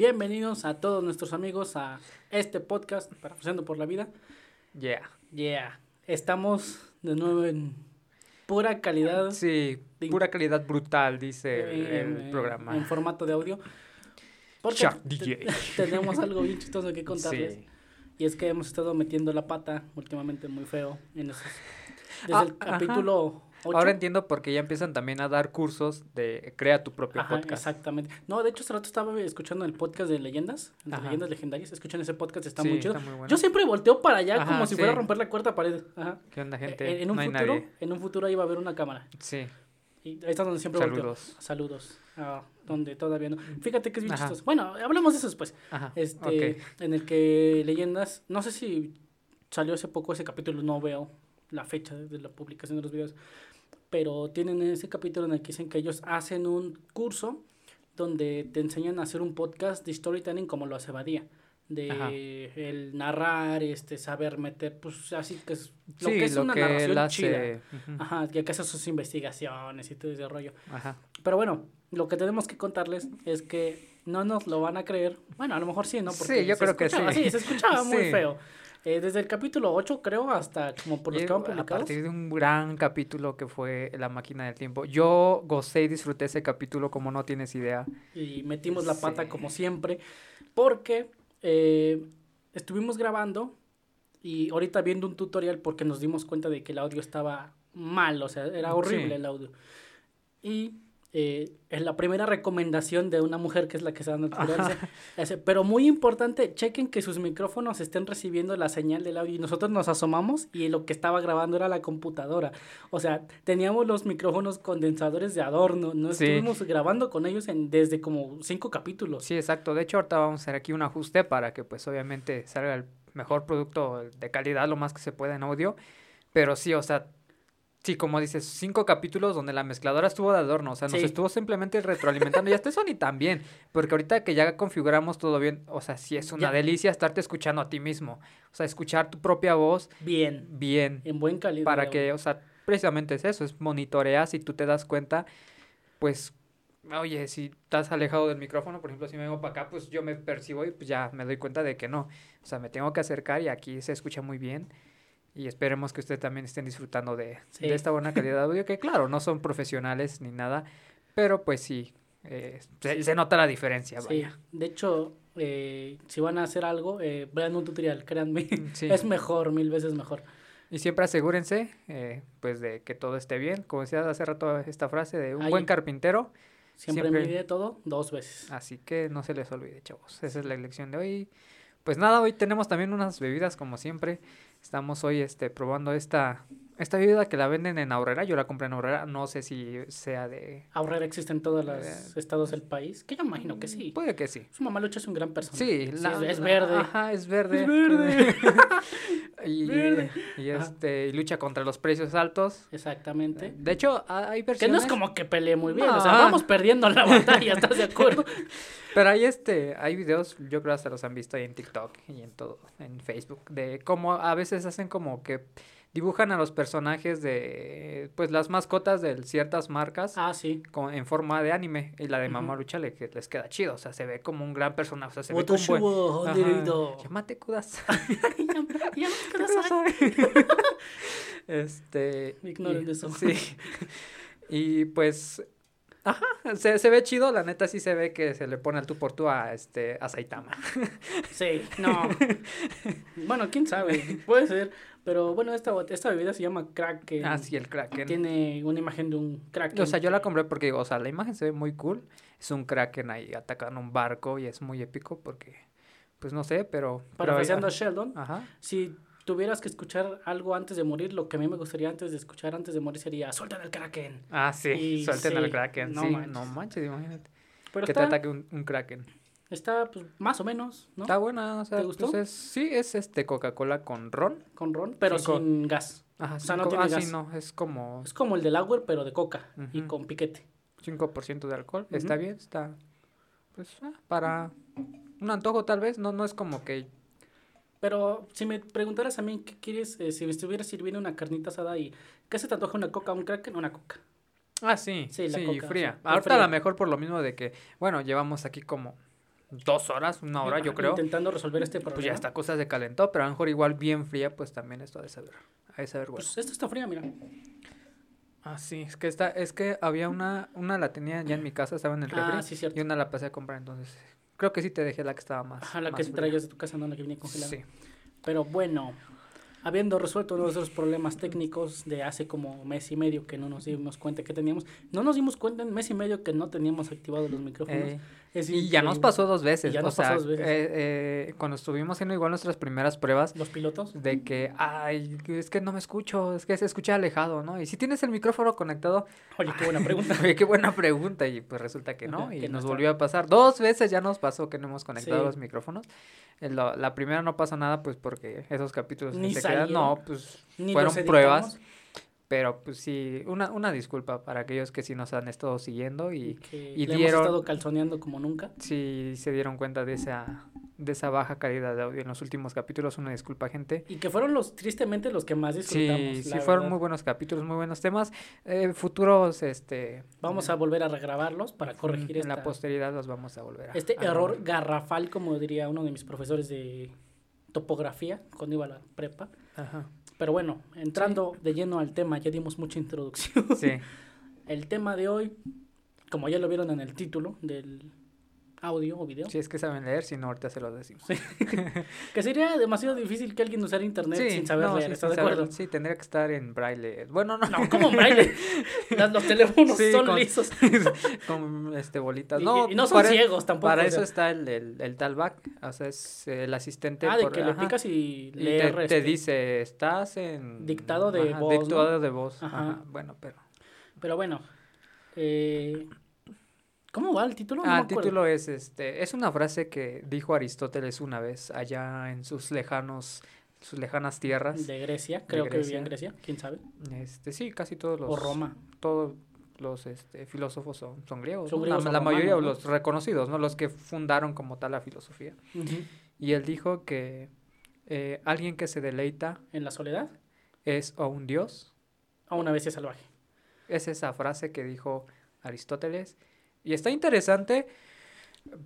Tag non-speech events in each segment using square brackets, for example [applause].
Bienvenidos a todos nuestros amigos a este podcast, Parafraseando por la Vida. Yeah. Yeah. Estamos de nuevo en pura calidad. Sí, pura calidad brutal, dice el, en- el programa. En formato de audio. Porque DJ. [laughs] tenemos algo bien chistoso que contarles. Sí. Y es que hemos estado metiendo la pata últimamente muy feo en esos. Desde Ah, el ajá. capítulo 8. Ahora entiendo por qué ya empiezan también a dar cursos de crea tu propio Ajá, podcast. exactamente. No, de hecho, hace rato estaba escuchando el podcast de leyendas, de leyendas legendarias. Escuchan ese podcast, está Sí, muy chido. está muy bueno. Yo siempre volteo para allá Ajá, como si sí. fuera a romper la cuarta pared. Ajá. ¿Qué onda, gente? Eh, En un no hay futuro, nadie. en un futuro ahí va a haber una cámara. Sí. Y ahí está donde siempre volteo. Saludos. Saludos. Ah, donde todavía no. Fíjate que es bien Ajá. chistoso. Bueno, hablemos de eso después. Ajá. Este, en el que leyendas, no sé si salió hace poco ese capítulo, no veo la fecha de la publicación de los videos, pero tienen ese capítulo en el que dicen que ellos hacen un curso donde te enseñan a hacer un podcast de storytelling como lo hace Badía. De Ajá. el narrar, este, saber meter, pues así que es lo sí, que es lo una que narración chida. hace. ujú, Ajá, que hace sus investigaciones y todo ese rollo. Ajá. Pero bueno, lo que tenemos que contarles es que no nos lo van a creer. Bueno, a lo mejor sí, ¿no? Sí, yo creo que escuchaba- sí. se escuchaba [laughs] muy Sí. feo. Eh, desde el capítulo 8, creo, hasta como por los Y que van a publicados. partir de un gran capítulo que fue La máquina del tiempo. Yo gocé y disfruté ese capítulo como no tienes idea. Y metimos la pata Sí. como siempre. Porque eh, estuvimos grabando y ahorita viendo un tutorial porque nos dimos cuenta de que el audio estaba mal, o sea, era horrible Sí. el audio. Y eh, es la primera recomendación de una mujer que es la que se da natural. dice, dice, Pero muy importante, chequen que sus micrófonos estén recibiendo la señal del audio. Y nosotros nos asomamos y lo que estaba grabando era la computadora. O sea, teníamos los micrófonos condensadores de adorno. No Sí. estuvimos grabando con ellos en, desde como cinco capítulos. Sí, exacto. De hecho, ahorita vamos a hacer aquí un ajuste para que pues obviamente salga el mejor producto de calidad lo más que se pueda en audio. Pero sí, o sea, sí, como dices, cinco capítulos donde la mezcladora estuvo de adorno. O sea, nos Sí. estuvo simplemente retroalimentando. y hasta eso ni tan bien. Porque ahorita que ya configuramos todo bien, o sea, sí es una Ya. delicia estarte escuchando a ti mismo. O sea, escuchar tu propia voz Bien, bien. en buen calidad. para que, o sea, precisamente es eso, es monitoreas y tú te das cuenta, pues, oye, si estás alejado del micrófono, por ejemplo, si me vengo para acá, pues yo me percibo y pues ya me doy cuenta de que no, o sea, me tengo que acercar y aquí se escucha muy bien y esperemos que ustedes también estén disfrutando de, Sí. de esta buena calidad de audio, que claro, no son profesionales ni nada, pero pues sí, eh, se, se nota la diferencia, Sí, vaya. de hecho, eh, si van a hacer algo, eh, vean un tutorial, créanme. Sí. [laughs] Es mejor, mil veces mejor. Y siempre asegúrense, eh, pues, de que todo esté bien. Como decía hace rato esta frase de un Ahí. buen carpintero, Siempre, Siempre- mide todo dos veces. Así que no se les olvide, chavos. Esa es la elección de hoy. Pues nada, hoy tenemos también unas bebidas como siempre. Estamos hoy este probando esta esta bebida que la venden en Aurrera. Yo la compré en Aurrera. No sé si sea de Ahorrar existe en todos los estados del país. Que yo imagino que sí. Puede que sí. Su mamá Lucha es un gran persona. Sí, es, la- es la- verde. Ajá, es verde. Es verde. [laughs] y, [laughs] Verde. y este y lucha contra los precios altos. Exactamente. De hecho, ha- hay Que versiones. no es como que pelee muy bien. O sea, vamos perdiendo la batalla, ¿estás de acuerdo? [laughs] Pero hay este, hay videos, yo creo hasta los han visto ahí en TikTok y en todo, en Facebook, de cómo a veces hacen como que dibujan a los personajes de, pues las mascotas de ciertas marcas Ah, sí. con- en forma de anime y la de le, que les queda chido, o sea, se ve como un gran personaje, o sea, se ve como un buen... honderudo. Llámate Kudasai. [laughs] Ya no te quedas ahí. este... Ignoren y- eso. Sí. [laughs] y pues... Ajá, se, se ve chido, la neta sí se ve que se le pone al tú por tú a este a Saitama. Sí, no. [laughs] bueno, quién sabe, puede ser. Pero bueno, esta, esta bebida se llama Kraken. Ah, sí, el Kraken. Tiene una imagen de un Kraken. O sea, yo la compré porque, o sea, la imagen se ve muy cool. Es un Kraken ahí atacando un barco y es muy épico porque, pues no sé, pero... pero Parafraseando a ah, Sheldon, Ajá. si tuvieras que escuchar algo antes de morir, lo que a mí me gustaría antes de escuchar antes de morir sería sueltan al Kraken. Ah, sí, Y suelten sí, al Kraken. no sí, manches. no manches, imagínate. Pero que te ataque un, un Kraken. Está pues, más o menos, ¿no? Está buena, o sea, ¿Te gustó? pues es- sí, es este Coca-Cola con ron. Con ron, pero Sí, sin gas. Ajá, O sea, no tiene ah, gas. sí, no, es como Es como el del Lauer, pero de coca y con piquete. 5% de alcohol. Está bien, está, pues, ah, para un antojo tal vez, no, no es como que Pero si me preguntaras a mí qué quieres, eh, si me estuviera sirviendo una carnita asada y ¿qué se te antoja una coca, un kraken? Una coca. Ah, sí, Sí, sí, la coca, fría. sí, la Ahorita fría. a lo mejor por lo mismo de que, bueno, llevamos aquí como dos horas, una hora, yo creo. Intentando resolver este problema. Pues ya esta cosa se calentó, pero a lo mejor igual bien fría, pues también esto ha de saber, ha de saber bueno. Pues esta está fría, mira. Ah, sí, es que esta, es que había una, una la tenía ya en mi casa, estaba en el refri, Ah, sí, cierto. y una la pasé a comprar, entonces creo que sí te dejé la que estaba más. Ajá, la más que fría. traías de tu casa, no la que viene congelada. Sí. Pero bueno, habiendo resuelto nuestros problemas técnicos de hace como mes y medio que no nos dimos cuenta que teníamos, no nos dimos cuenta en mes y medio que no teníamos activados los micrófonos. Eh, Es y ya nos pasó dos veces, ya o nos pasó sea, dos veces. eh, eh, cuando estuvimos haciendo igual nuestras primeras pruebas, Los pilotos. de que, ay, es que no me escucho, es que se escucha alejado, ¿no? Y si tienes el micrófono conectado, Oye, qué buena pregunta. [laughs] Oye, qué buena pregunta. Y pues resulta que no. Ajá, y que nos volvió a pasar. Dos veces ya nos pasó que no hemos conectado Sí. los micrófonos. Lo- la primera no pasa nada, pues porque esos capítulos Ni se quedan. No, pues Ni fueron pruebas. Pero pues sí, una, una disculpa para aquellos que sí nos han estado siguiendo y que y le dieron- hemos estado calzoneando como nunca. si se dieron cuenta de esa, de esa baja calidad de audio en los últimos capítulos. Una disculpa, gente. Y que fueron los, tristemente, los que más disfrutamos. Sí, sí fueron muy buenos capítulos, muy buenos temas. Eh, futuros, este... Vamos a volver a regrabarlos para corregir en la posteridad los vamos a volver a... este a error garrafal, como diría uno de mis profesores de topografía cuando iba a la prepa. Ajá. Pero bueno, entrando de lleno al tema, ya dimos mucha introducción. Sí. [laughs] El tema de hoy, como ya lo vieron en el título del audio o video, Si es que saben leer, si no, ahorita se los decimos. [laughs] que sería demasiado difícil que alguien usara internet Sí, sin saber no, leer, sí, ¿estás de saber- acuerdo? Sí, tendría que estar en braille. Bueno, no. No, como braille. [laughs] Las- los teléfonos son con- lisos. [laughs] con este, bolitas. Y- No, y, no son para, ciegos tampoco. para eso está el, el, el talkback. O sea, es el asistente. Ah, de que le ajá, picas y lee te, te resto. dice, estás en... Dictado de ajá, voz, ¿no? Dictado de voz. Ajá. Bueno, pero... Pero bueno, eh, ¿cómo va el título? No ah, el título es, este, es una frase que dijo Aristóteles una vez allá en sus lejanos, sus lejanas tierras. De Grecia, creo que vivía en Grecia. Quién sabe. Este, sí, casi todos los... O Roma. todos los este, filósofos son, son griegos. Son ¿no? griegos la, o la mayoría, o romanos, los reconocidos, ¿no? Los que fundaron como tal la filosofía. Y él dijo que eh, alguien que se deleita En la soledad, es o un dios. a una bestia salvaje. Es esa frase que dijo Aristóteles. Y está interesante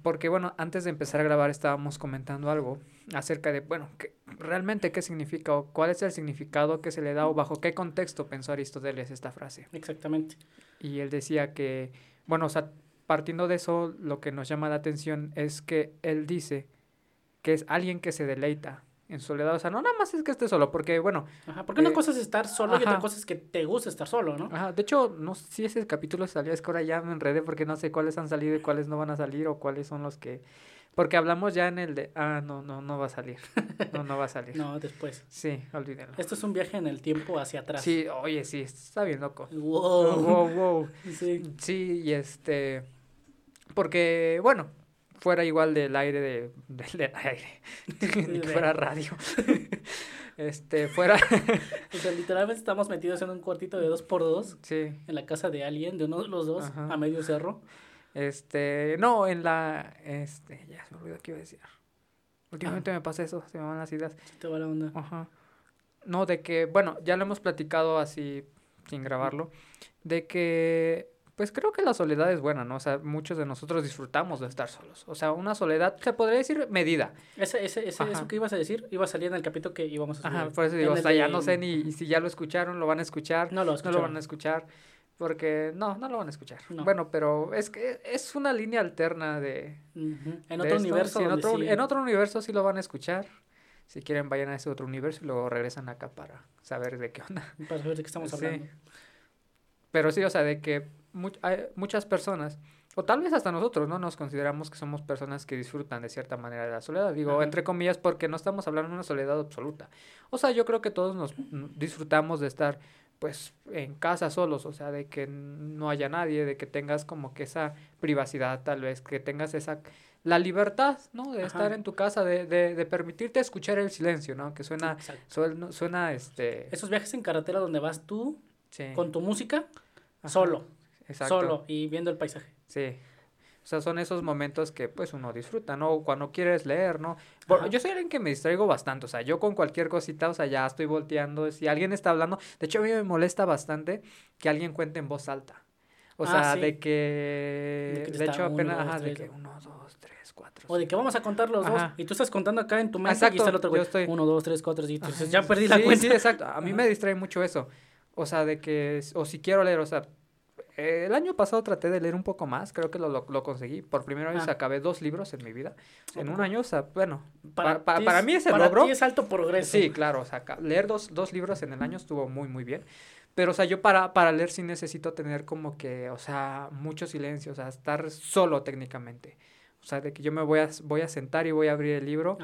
porque, bueno, antes de empezar a grabar estábamos comentando algo acerca de, bueno, ¿qué- realmente qué significa o cuál es el significado que se le da o bajo qué contexto pensó Aristóteles esta frase. Exactamente. Y él decía que, bueno, o sea, partiendo de eso, lo que nos llama la atención es que él dice que es alguien que se deleita en soledad. O sea, no nada más es que esté solo, porque, bueno, Ajá, porque una Eh, cosa es estar solo y otra cosa es que te gusta estar solo, ¿no? ajá, de hecho, no sé si ese capítulo salió, es que ahora ya me enredé porque no sé cuáles han salido y cuáles no van a salir o cuáles son los que... Porque hablamos ya en el de, ah, no, no, no va a salir. [laughs] No, no va a salir. No, después. Sí, olvídenlo. Esto es un viaje en el tiempo hacia atrás. Sí, oye, sí, está bien loco. Wow. Wow, wow. [laughs] Sí. Sí, y este. Porque, bueno, fuera igual del aire de. del, del aire. [laughs] Ni que fuera radio. [laughs] este, fuera. [laughs] O sea, literalmente estamos metidos en un cuartito de dos por dos sí. en la casa de alguien, de uno de los dos, Ajá. a medio cerro. Este. No, en la. Este. Ya se me olvidó qué iba a decir. Últimamente me pasa eso, se me van las ideas. Sí te va la onda. Ajá. No, de que, bueno, ya lo hemos platicado así, sin grabarlo, de que, pues creo que la soledad es buena, ¿no? O sea, muchos de nosotros disfrutamos de estar solos. O sea, una soledad, se podría decir medida. Ese, ese, ese, eso que ibas a decir iba a salir en el capítulo que íbamos a subir. Ajá, por eso digo, o el sea, ya de- no sé ni si ya lo escucharon, lo van a escuchar, No lo no lo van a escuchar, porque no, no lo van a escuchar. No. Bueno, pero es que es una línea alterna de... En de otro esto, universo. sí, en, otro, sí- en otro universo sí lo van a escuchar. Si quieren, vayan a ese otro universo y luego regresan acá para saber de qué onda. Para saber de qué estamos Sí. hablando. Pero sí, o sea, de que much- hay muchas personas, o tal vez hasta nosotros, ¿no? Nos consideramos que somos personas que disfrutan de cierta manera de la soledad. Digo, Ajá. entre comillas, porque no estamos hablando de una soledad absoluta. O sea, yo creo que todos nos disfrutamos de estar, pues, en casa solos, o sea, de que no haya nadie, de que tengas como que esa privacidad, tal vez, que tengas esa... La libertad, ¿no? De Ajá. estar en tu casa, de, de, de permitirte escuchar el silencio, ¿no? Que suena, suena, suena este... Esos viajes en carretera donde vas tú sí, con tu música, ajá, solo, exacto. solo y viendo el paisaje. Sí. O sea, son esos momentos que pues uno disfruta, ¿no? Cuando quieres leer, ¿no? Por- yo soy alguien que me distraigo bastante, o sea, yo con cualquier cosita, o sea, ya estoy volteando, si alguien está hablando, de hecho a mí me molesta bastante que alguien cuente en voz alta. O Ah, sea, sí. de que, De que de hecho uno, apenas, dos, ajá, de tres, que ¿no? uno, dos, tres, cuatro. O de que vamos a contar los Ajá. dos. Y tú estás contando acá en tu mente y Exacto, está el otro güey. estoy- Uno, dos, tres, cuatro. Y entonces ya perdí la cuenta. Sí, exacto. A mí me distrae mucho eso. O sea, de que, o si quiero leer, o sea, eh, el año pasado traté de leer un poco más, creo que lo, lo, lo conseguí. Por primera vez Ah. acabé dos libros en mi vida. En ¿A un año, o sea, bueno, para, para, para es- mí ese para logro. ti es alto progreso. Sí, claro, o sea, leer dos, dos libros en el año estuvo muy, muy bien. Pero, o sea, yo para, para leer sí necesito tener como que, o sea, mucho silencio, o sea, estar solo técnicamente. O sea, de que yo me voy a, voy a sentar y voy a abrir el libro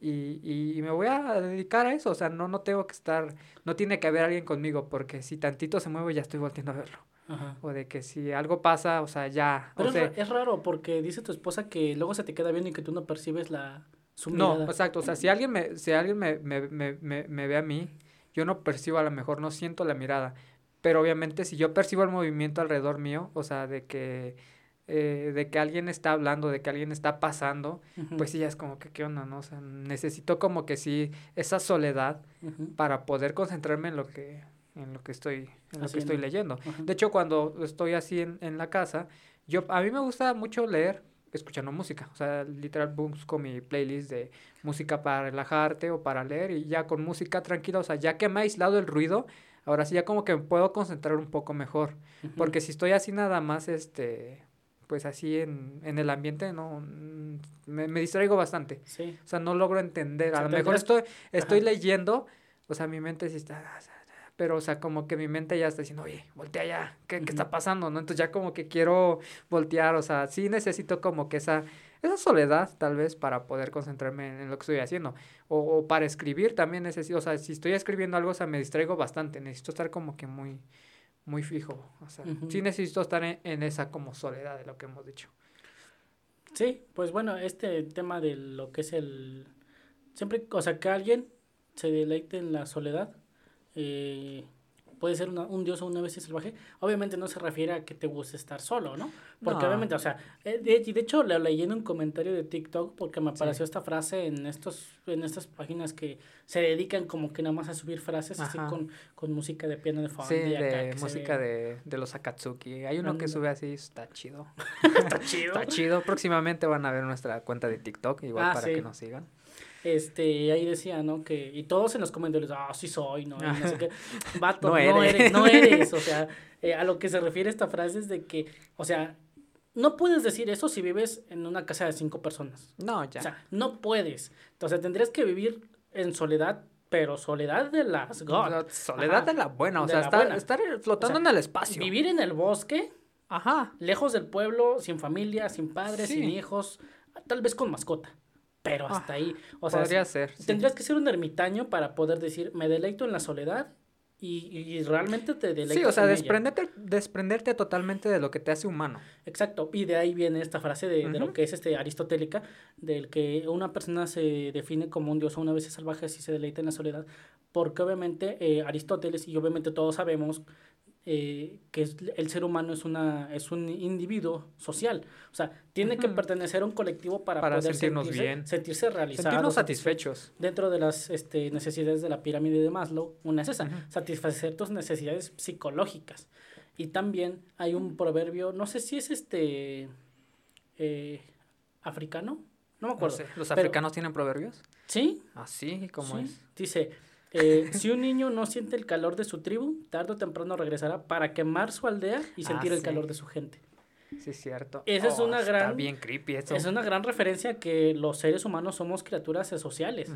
y, y, y me voy a dedicar a eso. O sea, no, no tengo que estar, no tiene que haber alguien conmigo porque si tantito se mueve ya estoy volteando a verlo. Ajá. O de que si algo pasa, o sea, ya. Pero o es, sea, ra- es raro porque dice tu esposa que luego se te queda viendo y que tú no percibes la su No, mirada. exacto. O sea, si alguien me, si alguien me, me, me, me, me ve a mí, yo no percibo a lo mejor, no siento la mirada. Pero obviamente si yo percibo el movimiento alrededor mío, o sea, de que, eh, de que alguien está hablando, de que alguien está pasando, pues sí, ya es como que, ¿qué onda, no? O sea, necesito como que sí, esa soledad para poder concentrarme en lo que, en lo que estoy, en lo que estoy leyendo. Ajá. De hecho, cuando estoy así en, en la casa, yo, a mí me gusta mucho leer escuchando música. O sea, literal busco mi playlist de música para relajarte o para leer y ya con música tranquila, o sea, ya que me ha aislado el ruido, ahora sí ya como que me puedo concentrar un poco mejor. Porque si estoy así nada más, este, pues así en, en el ambiente, no, mm, me, me distraigo bastante. Sí. O sea, no logro entender. O A lo mejor estoy, estoy Ajá. leyendo, o sea, mi mente sí está, pero, o sea, como que mi mente ya está diciendo, oye, voltea ya, ¿qué, qué está pasando? ¿No? Entonces ya como que quiero voltear, o sea, sí necesito como que esa, esa soledad, tal vez, para poder concentrarme en, en lo que estoy haciendo. O, o para escribir también necesito, o sea, si estoy escribiendo algo, o sea, me distraigo bastante, necesito estar como que muy, muy fijo, o sea, sí necesito estar en, en esa como soledad de lo que hemos dicho. Sí, pues bueno, este tema de lo que es el... Siempre, o sea, que alguien se deleite en la soledad, eh, puede ser una- un dios o una bestia salvaje, obviamente no se refiere a que te guste estar solo, ¿no? Porque No. obviamente, o sea, eh, de, y de hecho lo leí en un comentario de TikTok porque me Sí. apareció esta frase en estos en estas páginas que se dedican como que nada más a subir frases así con, con música de piano de fondo. Sí, y acá de que música de, de los Akatsuki. Hay uno que sube así, está chido. [laughs] Está chido. Está chido. Próximamente van a ver nuestra cuenta de TikTok, igual Ah, para sí. que nos sigan. Este, y ahí decía, ¿no? Que, y todos en los comentarios, ah, sí soy, ¿no? No sé qué. [laughs] Vato, No no, eres. no eres. O sea, [laughs] eh, a lo que se refiere esta frase es de que, o sea, no puedes decir eso si vives en una casa de cinco personas. No, ya. O sea, no puedes. Entonces tendrías que vivir en soledad, pero soledad de las God. La soledad Ajá. de la buena, o De sea, estar, buena. estar flotando O sea, en el espacio. Vivir en el bosque, Ajá. lejos del pueblo, sin familia, sin padres, Sí. sin hijos, tal vez con mascota. Pero hasta Ah, ahí. O sea, Podría ser. sí. Tendrías que ser un ermitaño para poder decir, me deleito en la soledad y, y realmente te deleitas Sí, o sea, en ella". desprenderte, desprenderte totalmente de lo que te hace humano. Exacto, y de ahí viene esta frase de, de lo que es este aristotélica, del que una persona se define como un dios o una vez salvaje si se deleita en la soledad, porque obviamente eh, Aristóteles y obviamente todos sabemos eh, que es- el ser humano es una es un individuo social, o sea, tiene que pertenecer a un colectivo para, Para poder sentirnos sentirse, bien. sentirse realizado, Sentirnos satisfecho. satisfechos. Dentro de las este, necesidades de la pirámide de Maslow, una es esa, satisfacer tus necesidades psicológicas. Y también hay un proverbio, no sé si es este eh, africano, no me No acuerdo. sé, ¿Los pero- africanos tienen proverbios? ¿Sí? Así, ¿cómo sí. es? Dice, eh, si un niño no siente el calor de su tribu, tarde o temprano regresará para quemar su aldea y Ah, sentir el sí. calor de su gente. Sí, es cierto. Esa es una Está gran- bien creepy eso. Es una gran referencia que los seres humanos somos criaturas sociales.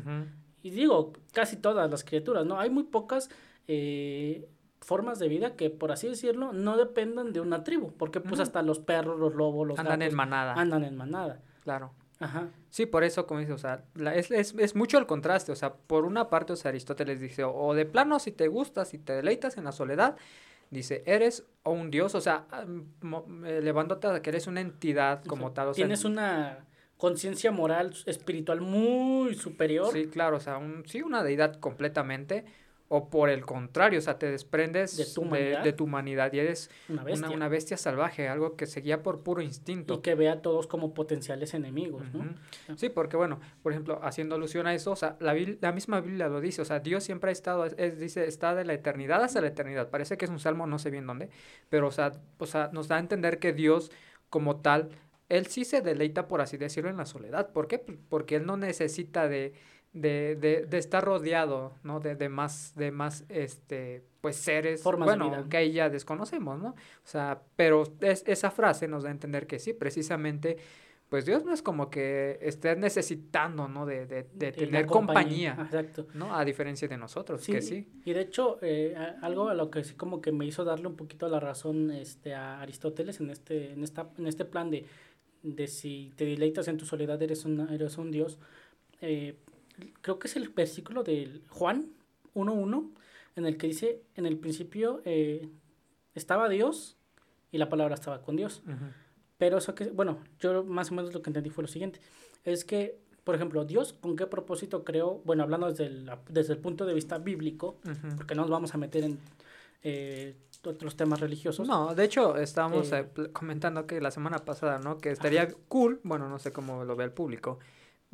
Y digo, casi todas las criaturas, ¿no? Hay muy pocas eh, formas de vida que, por así decirlo, no dependan de una tribu. Porque pues hasta los perros, los lobos, los Andan gatos en manada. andan en manada. Claro. Ajá. Sí, por eso, como dice, o sea, la- es, es, es mucho el contraste, o sea, por una parte, o sea, Aristóteles dice, o, o de plano, si te gusta, si te deleitas en la soledad, dice, eres o un dios, o sea, ah, eh, elevándote a que eres una entidad como tal, o sea, Tienes una conciencia moral, espiritual muy superior. sí, claro, o sea, un, sí, una deidad completamente, o por el contrario, o sea, te desprendes De tu humanidad. de tu humanidad y eres Una bestia. una, una bestia salvaje, algo que se guía por puro y instinto. que ve a todos como potenciales enemigos, ¿no? Sí, porque bueno, por ejemplo, haciendo alusión a eso, o sea, la, la misma Biblia lo dice, o sea, Dios siempre ha estado, es, dice, está de la eternidad hasta la eternidad. Parece que es un salmo, no sé bien dónde, pero o sea, o sea, nos da a entender que Dios como tal él sí se deleita, por así decirlo, en la soledad. ¿Por qué? Pues porque él no necesita de, de, de, de estar rodeado, ¿no? De, de, más, de más, este, pues seres, Formas bueno, de vida. que ahí ya desconocemos, ¿no? O sea, pero es, esa frase nos da a entender que sí, precisamente, pues Dios no es como que esté necesitando, ¿no? De, tener compañía, Exacto. ¿no? A diferencia de nosotros, que sí. Y de hecho, eh, algo a lo que sí como que me hizo darle un poquito la razón este, a Aristóteles en este, en esta, en este plan de, de si te deleitas en tu soledad eres, una, eres un dios. eh, creo que es el versículo de Juan 1.1 en el que dice, en el principio eh, estaba Dios y la palabra estaba con Dios. Pero eso que, bueno, yo más o menos lo que entendí fue lo siguiente. Es que, por ejemplo, Dios con qué propósito creó, bueno, hablando desde el, desde el punto de vista bíblico, porque no nos vamos a meter en eh, otros temas religiosos. No, de hecho, estábamos Eh, eh, comentando que la semana pasada, ¿no? Que estaría cool, bueno, no sé cómo lo ve el público,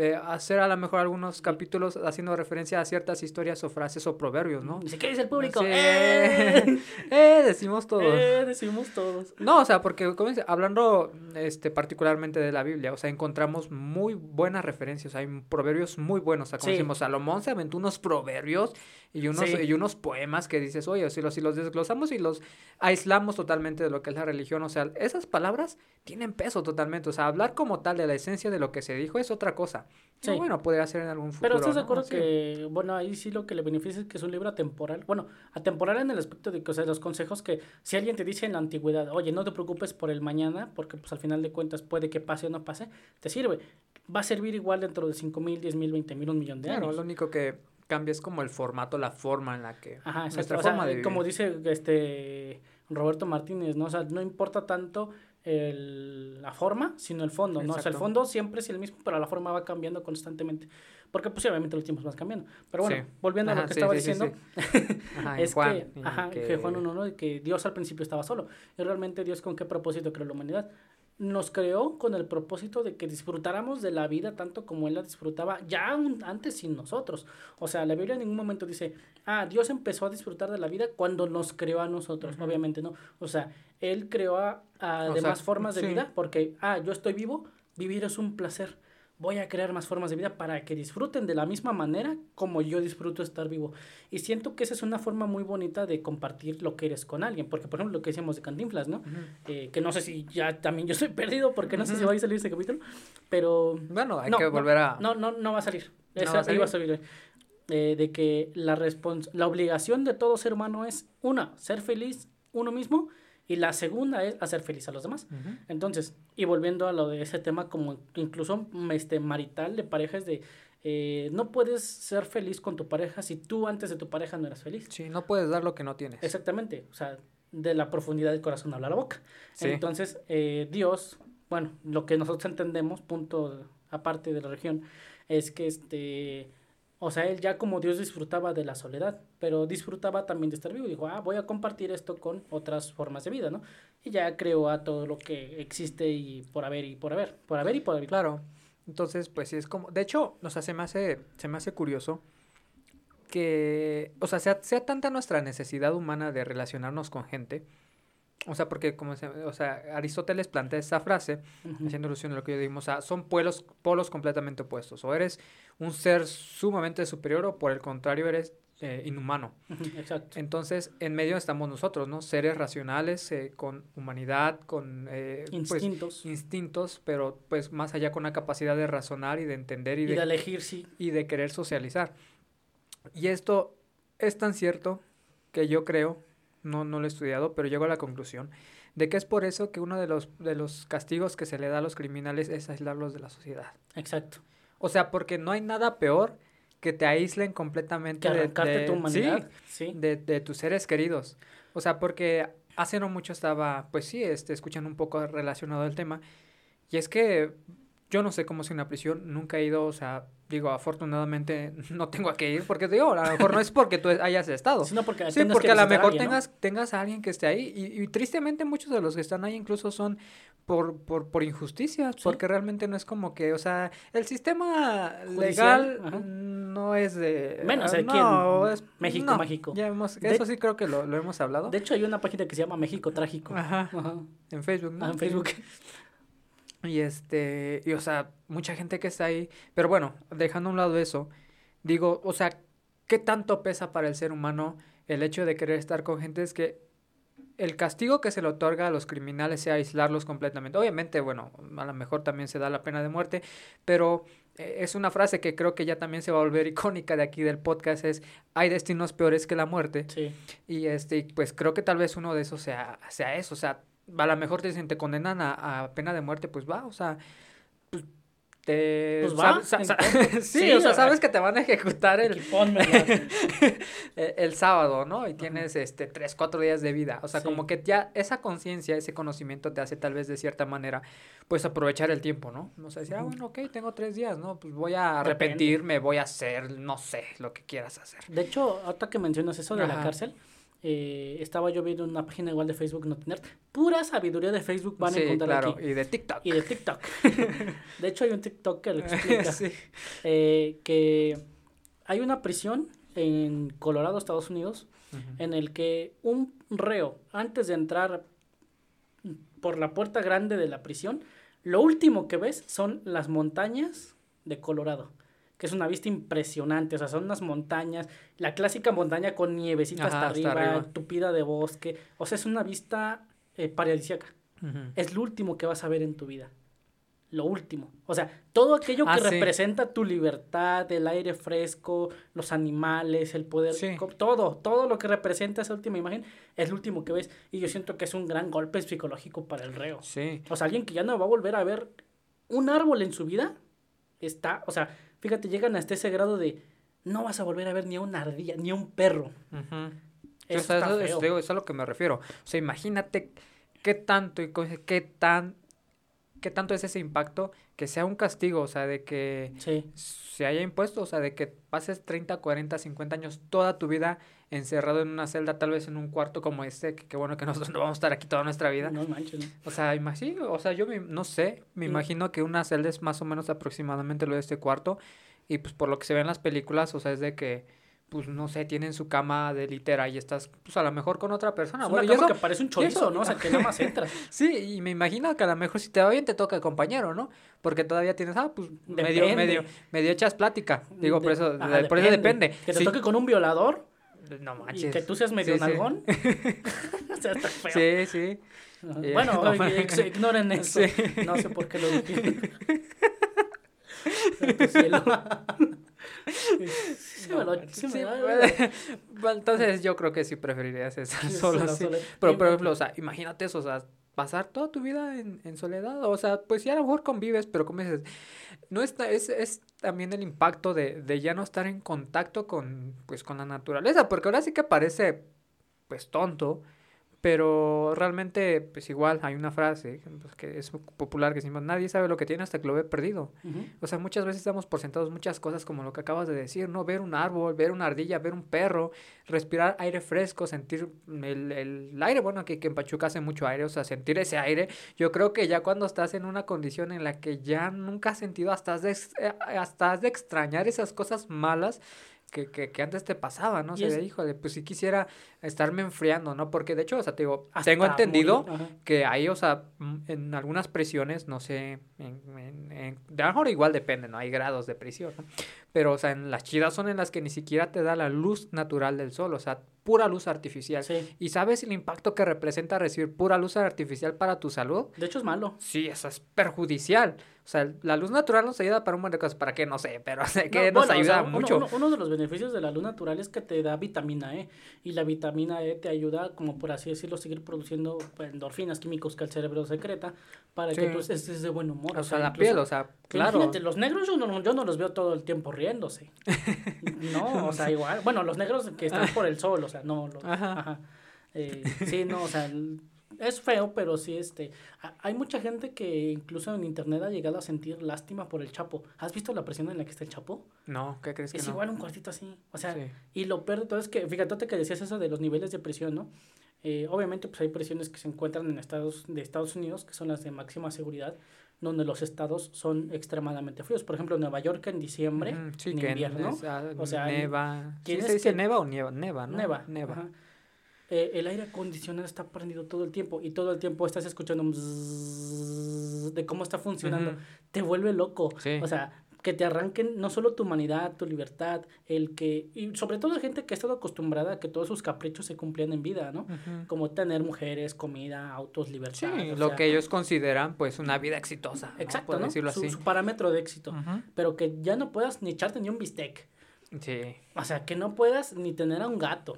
eh, hacer a lo mejor algunos capítulos haciendo referencia a ciertas historias o frases o proverbios, ¿no? Dice, ¿qué dice el público? Sí. ¡Eh! [laughs] Eh, decimos todos. ¡Eh! Decimos todos. No, o sea, porque como dice, hablando este, particularmente de la Biblia, o sea, encontramos muy buenas referencias, hay proverbios muy buenos, o sea, como Sí. decimos, Salomón se aventó unos proverbios y unos, Sí. y unos poemas que dices, oye, si los, si los desglosamos y los aislamos totalmente de lo que es la religión, o sea, esas palabras tienen peso totalmente, o sea, hablar como tal de la esencia de lo que se dijo es otra cosa. Sí. Bueno, podría ser en algún futuro. Pero estás de ¿no? acuerdo Sí. que, bueno, ahí sí lo que le beneficia es que es un libro atemporal. Bueno, atemporal en el aspecto de que, o sea, los consejos que si alguien te dice en la antigüedad, oye, no te preocupes por el mañana, porque pues al final de cuentas puede que pase o no pase, te sirve. Va a servir igual dentro de 5 mil, 10 mil, 20 mil, un millón de Claro, años. lo único que cambia es como el formato, la forma en la que... Ajá, nuestra O sea, forma de vivir. como dice este Roberto Martínez, ¿no? O sea, no importa tanto el- la forma, sino el fondo, ¿no? O sea, el Exacto. fondo siempre es el mismo, pero la forma va cambiando constantemente. Porque, pues, obviamente los tiempos van cambiando. Pero bueno, Sí. volviendo a lo que sí, estaba sí, diciendo, [laughs] Ajá, es Juan, que, ajá, que... Juan 1, ¿no? Que Dios al principio estaba solo. Y realmente Dios con qué propósito creó la humanidad. Nos creó con el propósito de que disfrutáramos de la vida tanto como Él la disfrutaba ya un- antes sin nosotros. O sea, la Biblia en ningún momento dice, ah, Dios empezó a disfrutar de la vida cuando nos creó a nosotros. Obviamente no. O sea, Él creó a, a demás sea, formas de sí. vida porque, ah, yo estoy vivo, vivir es un placer. Voy a crear más formas de vida para que disfruten de la misma manera como yo disfruto estar vivo. Y siento que esa es una forma muy bonita de compartir lo que eres con alguien. Porque, por ejemplo, lo que decíamos de Cantinflas, ¿no? Eh, que no sé si ya también yo [laughs] estoy perdido porque no sé si va a salir ese capítulo. Pero Bueno, hay No, que volver a... no, no, no va a salir. ¿No Esa va a iba a salir? Eh, de que la, la obligación de todo ser humano es, una, ser feliz uno mismo. Y la segunda es hacer feliz a los demás. Entonces, y volviendo a lo de ese tema como incluso este marital de parejas de eh, no puedes ser feliz con tu pareja si tú antes de tu pareja no eras feliz. Sí, no puedes dar lo que no tienes. Exactamente, o sea, de la profundidad del corazón habla la boca. Sí. Entonces, eh, Dios, bueno, lo que nosotros entendemos, punto aparte de la religión, es que este, o sea, él ya como Dios disfrutaba de la soledad, pero disfrutaba también de estar vivo. Dijo, ah, voy a compartir esto con otras formas de vida, ¿no? Y ya creó a todo lo que existe y por haber y por haber, por haber y por haber. Claro. Entonces, pues sí es como... De hecho, o sea, se me hace, se me hace curioso que, o sea, sea, sea tanta nuestra necesidad humana de relacionarnos con gente, o sea, porque como se, o sea, Aristóteles plantea esa frase, Ujú. haciendo alusión a lo que yo dijimos, o sea, son polos, polos completamente opuestos, o eres un ser sumamente superior o por el contrario eres eh, inhumano. Ujú, Exacto. Entonces, en medio estamos nosotros, ¿no? Seres racionales, eh, con humanidad, con eh, pues, Instintos. instintos, pero pues más allá con la capacidad de razonar y de entender y y de, de elegir, sí. y de querer socializar. Y esto es tan cierto que yo creo, no, no lo he estudiado, pero llego a la conclusión de que es por eso que uno de los, de los castigos que se le da a los criminales es aislarlos de la sociedad. Exacto. O sea, porque no hay nada peor que te aíslen completamente Que de- arrancarte de, tu sí, humanidad. Sí. de, de tus seres queridos. O sea, porque hace no mucho estaba, pues sí, este, escuchando un poco relacionado al tema. Y es que yo no sé cómo es una prisión, nunca he ido, o sea, digo, afortunadamente [laughs] no tengo a qué ir, porque digo, a lo mejor no es porque tú hayas estado. Sino porque Sí, porque que a lo mejor alguien, ¿no? tengas, tengas a alguien que esté ahí. Y, y tristemente muchos de los que están ahí incluso son por, por, por injusticias, Sí. porque realmente no es como que, o sea, el sistema Judicial, legal ajá. no es de... Menos aquí no, en es- México no, mágico. Ya hemos, De- eso sí creo que lo, lo hemos hablado. De hecho, hay una página que se llama México Trágico. Ajá, Ajá. en Facebook. Ah, en Sí. Facebook. Y este, y o sea, mucha gente que está ahí, pero bueno, dejando a un lado eso, digo, o sea, ¿qué tanto pesa para el ser humano el hecho de querer estar con gente? Es que el castigo que se le otorga a los criminales sea aislarlos completamente. Obviamente, bueno, a lo mejor también se da la pena de muerte, pero eh, es una frase que creo que ya también se va a volver [laughs] icónica de aquí del podcast, es hay destinos peores que la muerte. Sí. Y este, pues creo que tal vez uno de esos sea, sea eso, o sea, a lo mejor te dicen, te condenan a, a pena de muerte, pues va, o sea, pues te... Pues va, sab- [laughs] sí, sí, o sea, sabes que te van a ejecutar el, [laughs] el, sábado, ¿no? Y tienes este tres, cuatro días de vida. O sea, Sí. como que ya esa conciencia, ese conocimiento te hace tal vez de cierta manera, pues aprovechar el tiempo, ¿no? O sea, decir, ah, bueno, ok, tengo tres días, ¿no? Pues voy a arrepentirme, voy a hacer, no sé, lo que quieras hacer. De hecho, ahorita que mencionas eso de la cárcel, eh, estaba yo viendo una página igual de Facebook No Tener. Pura sabiduría de Facebook van a encontrar claro, aquí. y de TikTok. Y de TikTok. [laughs] de hecho, hay un TikTok que lo [laughs] explica. sí. eh, que hay una prisión en Colorado, Estados Unidos, en el que un reo, antes de entrar por la puerta grande de la prisión, lo último que ves son las montañas de Colorado, que es una vista impresionante, o sea, son unas montañas, la clásica montaña con nievecita Ajá, hasta, arriba, arriba. tupida de bosque, o sea, es una vista eh, paradisíaca. Es lo último que vas a ver en tu vida. Lo último. O sea, todo aquello Ah, que sí. representa tu libertad, el aire fresco, los animales, el poder, Sí. todo, todo lo que representa esa última imagen es lo último que ves. Y yo siento que es un gran golpe psicológico para el reo. Sí. O sea, alguien que ya no va a volver a ver un árbol en su vida, está, o sea, fíjate, llegan hasta ese grado de no vas a volver a ver ni a una ardilla, ni a un perro. Eso o sea, está eso, es, feo. digo, eso es a lo que me refiero. O sea, imagínate qué tanto y qué tan qué tanto es ese impacto que sea un castigo, o sea, de que Sí. se haya impuesto, o sea, de que pases 30, 40, 50 años toda tu vida encerrado en una celda, tal vez en un cuarto como este, que qué bueno que [laughs] nosotros no vamos a estar aquí toda nuestra vida. No manches, ¿no? O sea, ima- sí, o sea, yo me- no sé, me imagino que una celda es más o menos aproximadamente lo de este cuarto y pues por lo que se ve en las películas, o sea, es de que pues no sé, tienen su cama de litera y estás pues a lo mejor con otra persona. Es Bueno, una y cama eso- que parece un y chorizo, eso- ¿no? O sea, que nada más [laughs] entras. Sí, y me imagino que a lo mejor si te va bien te toca el compañero, ¿no? Porque todavía tienes, ah, pues medio, Depende. medio, medio echas plática. Digo, por eso, ajá, por eso depende. Que te Sí. toque con un violador No y manches. que tú seas medio Sí, sí. nalgón. o [laughs] sea, [laughs] está feo. Sí, sí. Eh, Bueno, no ignoren eso. Sí. No sé por qué lo dije. Sí, me lo- sí me Sí, da- bueno, entonces yo creo que sí preferirías estar solo, sí. Pero, por ejemplo, o sea, imagínate eso, o sea, pasar toda tu vida en, en soledad, o sea, pues ya a lo mejor convives, pero como dices, no está, es, es también el impacto de, de ya no estar en contacto con, pues, con la naturaleza, porque ahora sí que parece, pues, tonto, pero realmente, pues igual, hay una frase pues, que es popular que decimos, nadie sabe lo que tiene hasta que lo ve perdido. O sea, muchas veces damos por sentados muchas cosas como lo que acabas de decir, ¿no? Ver un árbol, ver una ardilla, ver un perro, respirar aire fresco, sentir el, el aire, bueno, aquí que en Pachuca hace mucho aire, o sea, sentir ese aire. Yo creo que ya cuando estás en una condición en la que ya nunca has sentido, hasta has de, eh, hasta has de extrañar esas cosas malas. Que, que, que antes te pasaba, ¿no? O Y sea, es- híjole, pues si quisiera estarme enfriando, ¿no? Porque de hecho, o sea, te digo, Hasta tengo entendido que hay, o sea, mm, en algunas prisiones, no sé, en, en, en- de a lo mejor igual depende, ¿no? Hay grados de prisión, ¿no? Pero, o sea, en las chidas son en las que ni siquiera te da la luz natural del sol, o sea, pura luz artificial. Sí. ¿Y sabes el impacto que representa recibir pura luz artificial para tu salud? De hecho, es malo. Sí, eso es perjudicial. O sea, la luz natural nos ayuda para un montón de cosas. ¿Para qué? No sé, pero sé que No, nos bueno, o ayuda sea, mucho. Uno, uno de los beneficios de la luz natural es que te da vitamina E. Y la vitamina E te ayuda, como por así decirlo, a seguir produciendo endorfinas químicos que el cerebro secreta para que tú estés de buen humor. o sea, la incluso- piel, o sea, claro. Imagínate, los negros yo no, yo no los veo todo el tiempo riéndose. [laughs] No, o sea, igual. Bueno, los negros que están por el sol, o sea, no. los- Ajá. ajá. Eh, sí, no, o sea, es feo, pero sí, este. a- Hay mucha gente que incluso en internet ha llegado a sentir lástima por el Chapo. ¿Has visto la presión en la que está el Chapo? No, ¿qué crees que Es no? igual un cuartito así. O sea, Sí. y lo peor de todo es que, fíjate que decías eso de los niveles de presión, ¿no? Eh, obviamente, pues hay prisiones que se encuentran en estados de Estados Unidos, que son las de máxima seguridad, donde los estados son extremadamente fríos. Por ejemplo, Nueva York en diciembre, sí, en invierno, es, ah, o sea, neva. ¿Sí se dice que- neva o nieva? Neva, ¿no? neva. Neva. ajá. Eh, el aire acondicionado está prendido todo el tiempo y todo el tiempo estás escuchando un de cómo está funcionando. Te vuelve loco. Sí. O sea, que te arranquen no solo tu humanidad, tu libertad, el que... Y sobre todo gente que ha estado acostumbrada a que todos sus caprichos se cumplían en vida, ¿no? Como tener mujeres, comida, autos, libertad. Sí, lo sea, que ellos consideran pues una vida exitosa. ¿no? Exacto, Por ¿no? decirlo Su, así. su parámetro de éxito. Pero que ya no puedas ni echarte ni un bistec. Sí. O sea, que no puedas ni tener a un gato.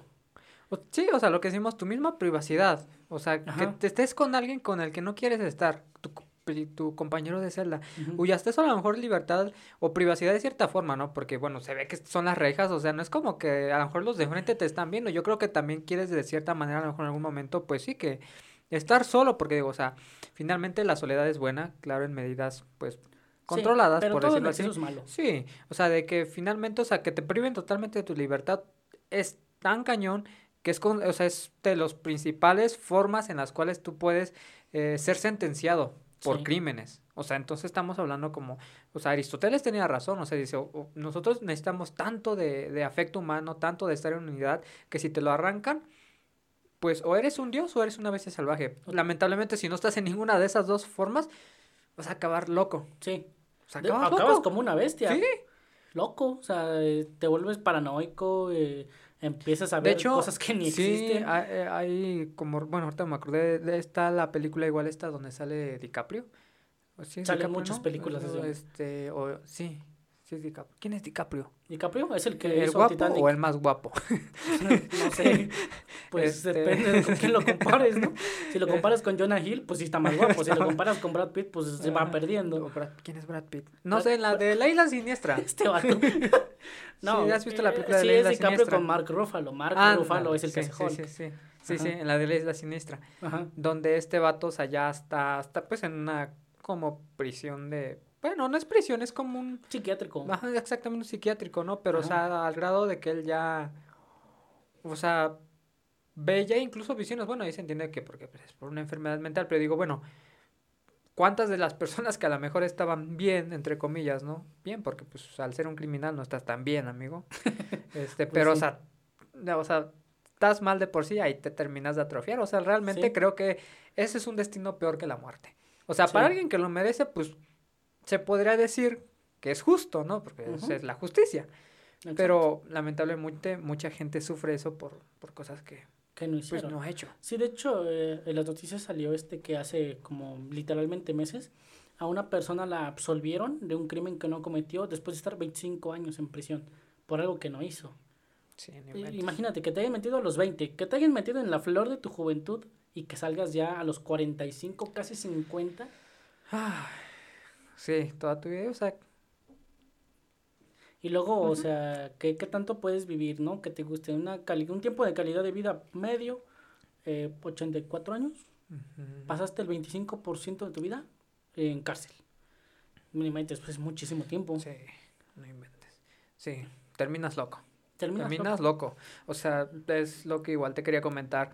O- Sí, o sea, lo que decimos, tu misma privacidad. O sea, que te estés con alguien con el que no quieres estar, tu, tu compañero de celda. Ujú. Cuya estés a lo mejor libertad o privacidad de cierta forma, ¿no? Porque, bueno, se ve que son las rejas, o sea, no es como que a lo mejor los de frente te están viendo. Yo creo que también quieres de cierta manera, a lo mejor en algún momento, pues sí, que estar solo, porque digo, o sea, finalmente la soledad es buena, claro, en medidas, pues, Sí, controladas, pero por todo decirlo así. es malo. Sí, o sea, de que finalmente, o sea, que te priven totalmente de tu libertad es tan cañón que es, con, o sea, es de las principales formas en las cuales tú puedes eh, ser sentenciado por Sí. crímenes. O sea, entonces estamos hablando como, o sea, Aristóteles tenía razón, o sea, dice, o- o nosotros necesitamos tanto de, de afecto humano, tanto de estar en unidad, que si te lo arrancan, pues o eres un dios o eres una bestia salvaje. Lamentablemente, si no estás en ninguna de esas dos formas, vas a acabar loco. Sí. O sea, De- acabas, loco. como una bestia. Sí. Loco. O sea, eh, te vuelves paranoico, eh, empiezas a De ver hecho, cosas que ni sí, existen. hay, eh, hay como, bueno, ahorita me acordé, de está la película igual esta donde sale DiCaprio. ¿O sí Salen DiCaprio, muchas no? películas. Este, o, sí, sí es DiCaprio. ¿Quién es DiCaprio? DiCaprio es el que ¿El hizo guapo Titanic. o el más guapo? [laughs] No sé. Pues Este- depende de con quién lo compares, ¿no? Si lo [laughs] comparas con Jonah Hill, pues sí está más guapo. Si lo comparas con Brad Pitt, pues se va Ah, perdiendo. ¿Quién es Brad Pitt? No Brad- sé, la de la isla siniestra. [laughs] Este vato. No, Sí, ¿has visto la eh, película de sí, la es Isla DiCaprio Siniestra? con Mark Ruffalo. Mark Ándale, Ruffalo es el que sí, sí, Hulk. sí, sí, sí, sí, Ajá. en la de la isla siniestra. Ajá. donde este vato, o sea, ya está, está pues en una como prisión de, bueno, no es prisión, es como un, Psiquiátrico. ajá, exactamente un psiquiátrico, ¿no? Pero, o sea, al grado de que él ya, o sea, ve ya incluso visiones, bueno, ahí se entiende que porque pues, es por una enfermedad mental, pero digo, bueno, ¿cuántas de las personas que a lo mejor estaban bien, entre comillas, ¿no? Bien, porque pues al ser un criminal no estás tan bien, amigo. [laughs] Este, Pues pero, o sea, o sea, estás mal de por sí, ahí te terminas de atrofiar. O sea, realmente Sí. creo que ese es un destino peor que la muerte. O sea, Sí. para alguien que lo merece, pues se podría decir que es justo, ¿no? Porque esa Ujú. es la justicia. Exacto. Pero lamentablemente mucha gente sufre eso por, por cosas que que no pues hicieron. no ha hecho. Sí, de hecho, eh, en las noticias salió este que hace como literalmente meses a una persona la absolvieron de un crimen que no cometió después de estar 25 años en prisión por algo que no hizo. Sí. Imagínate que te hayan metido a los 20, que te hayan metido en la flor de tu juventud y que salgas ya a los 45, casi 50. Ah, sí, toda tu vida, o sea, Y luego, o sea, ¿qué, qué tanto puedes vivir, no? Que te guste una cali- un tiempo de calidad de vida medio, eh, 84 años, pasaste el 25% de tu vida en cárcel. Mínimamente, pues es muchísimo tiempo. sí, no inventes. Sí, terminas loco. Terminas, Terminas loco. O sea, es lo que igual te quería comentar.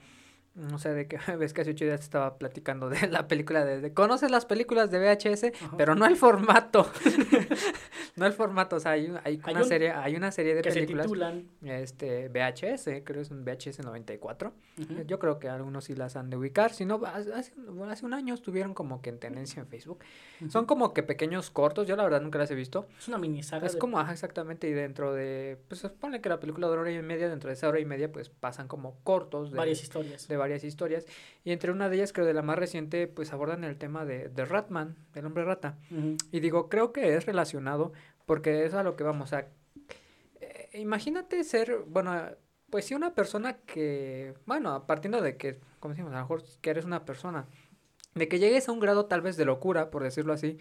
No sé, de que [laughs] ves que hace ocho días estaba platicando de la película de, de- ¿Conoces las películas de VHS? Ajá. Pero no el formato. [laughs] no el formato. O sea, hay, hay Hay una un- serie, hay una serie de que se películas. titulan. Este, VHS, creo que es un VHS 94. Ujú. Yo creo que algunos sí las han de ubicar. Si no, hace, hace- bueno, hace un año estuvieron como que en tendencia en Facebook. Son como que pequeños cortos. Yo la verdad nunca las he visto. Es una mini saga. Es de- como, ajá, exactamente, y dentro de, pues ponle que la película dura hora y media, dentro de esa hora y media, pues pasan como cortos de varias historias. de varias historias. Y entre una de ellas, creo de la más reciente, pues abordan el tema de, de Ratman, del hombre rata. Y digo, creo que es relacionado, porque es a lo que vamos a... eh, imagínate ser, bueno, pues sí una persona que, bueno, partiendo de que, como decimos, a lo mejor que eres una persona, de que llegues a un grado tal vez de locura, por decirlo así,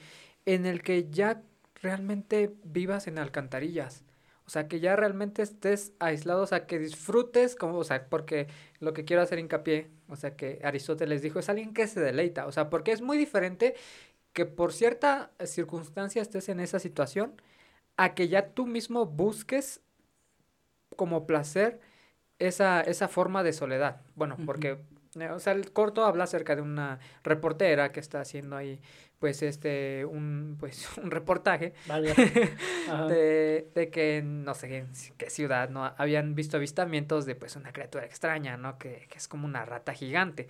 en el que ya realmente vivas en alcantarillas. O sea, que ya realmente estés aislado, o sea, que disfrutes, como, o sea, porque lo que quiero hacer hincapié, o sea, que Aristóteles dijo, es alguien que se deleita, o sea, porque es muy diferente que por cierta circunstancia estés en esa situación, a que ya tú mismo busques como placer esa, esa forma de soledad. Bueno, porque, eh, o sea, el corto habla acerca de una reportera que está haciendo ahí, pues este un pues [laughs] un reportaje Vale. [laughs] De, de que no sé en qué ciudad no habían visto avistamientos de pues una criatura extraña no que, que es como una rata gigante.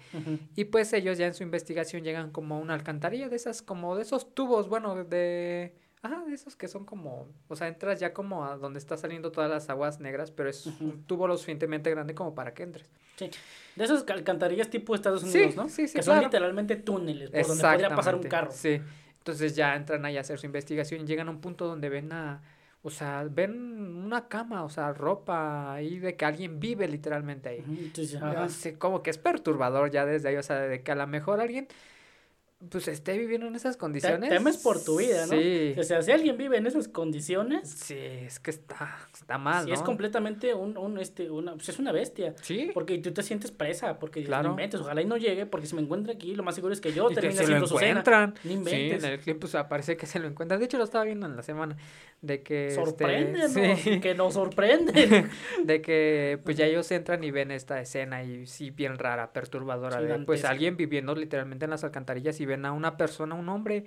Y pues ellos ya en su investigación llegan como a una alcantarilla de esas como de esos tubos bueno de ajá de esos que son como o sea entras ya como a donde está saliendo todas las aguas negras pero es un tubo lo suficientemente grande como para que entres Sí. De esas alcantarillas tipo Estados Sí, Unidos, ¿no? sí, sí, que son literalmente túneles por donde podría pasar un carro. Sí. Entonces ya entran ahí a hacer su investigación y llegan a un punto donde ven a, o sea, ven una cama, o sea, ropa ahí de que alguien vive literalmente ahí. Entonces, Ya sé, como que es perturbador ya desde ahí, o sea, de que a lo mejor alguien pues esté viviendo en esas Te- condiciones. temes por tu vida, ¿no? Sí. O sea, si alguien vive en esas condiciones, Sí, es que está, está mal, sí ¿no? es completamente un, un, este, una, pues es una bestia. Sí. Porque tú te sientes presa, porque Claro. no inventes, ojalá y no llegue, porque si me encuentra aquí, lo más seguro es que yo termine se lo haciendo su cena. encuentran. No Sí, inventes. en el clip pues aparece que se lo encuentran. De hecho lo estaba viendo en la semana de que este, Sorpréndenos, sí. [laughs] que nos sorprenden. [laughs] de que pues ya ellos entran y ven esta escena y sí bien rara, perturbadora, de pues alguien viviendo literalmente en las alcantarillas y ven a una persona, un hombre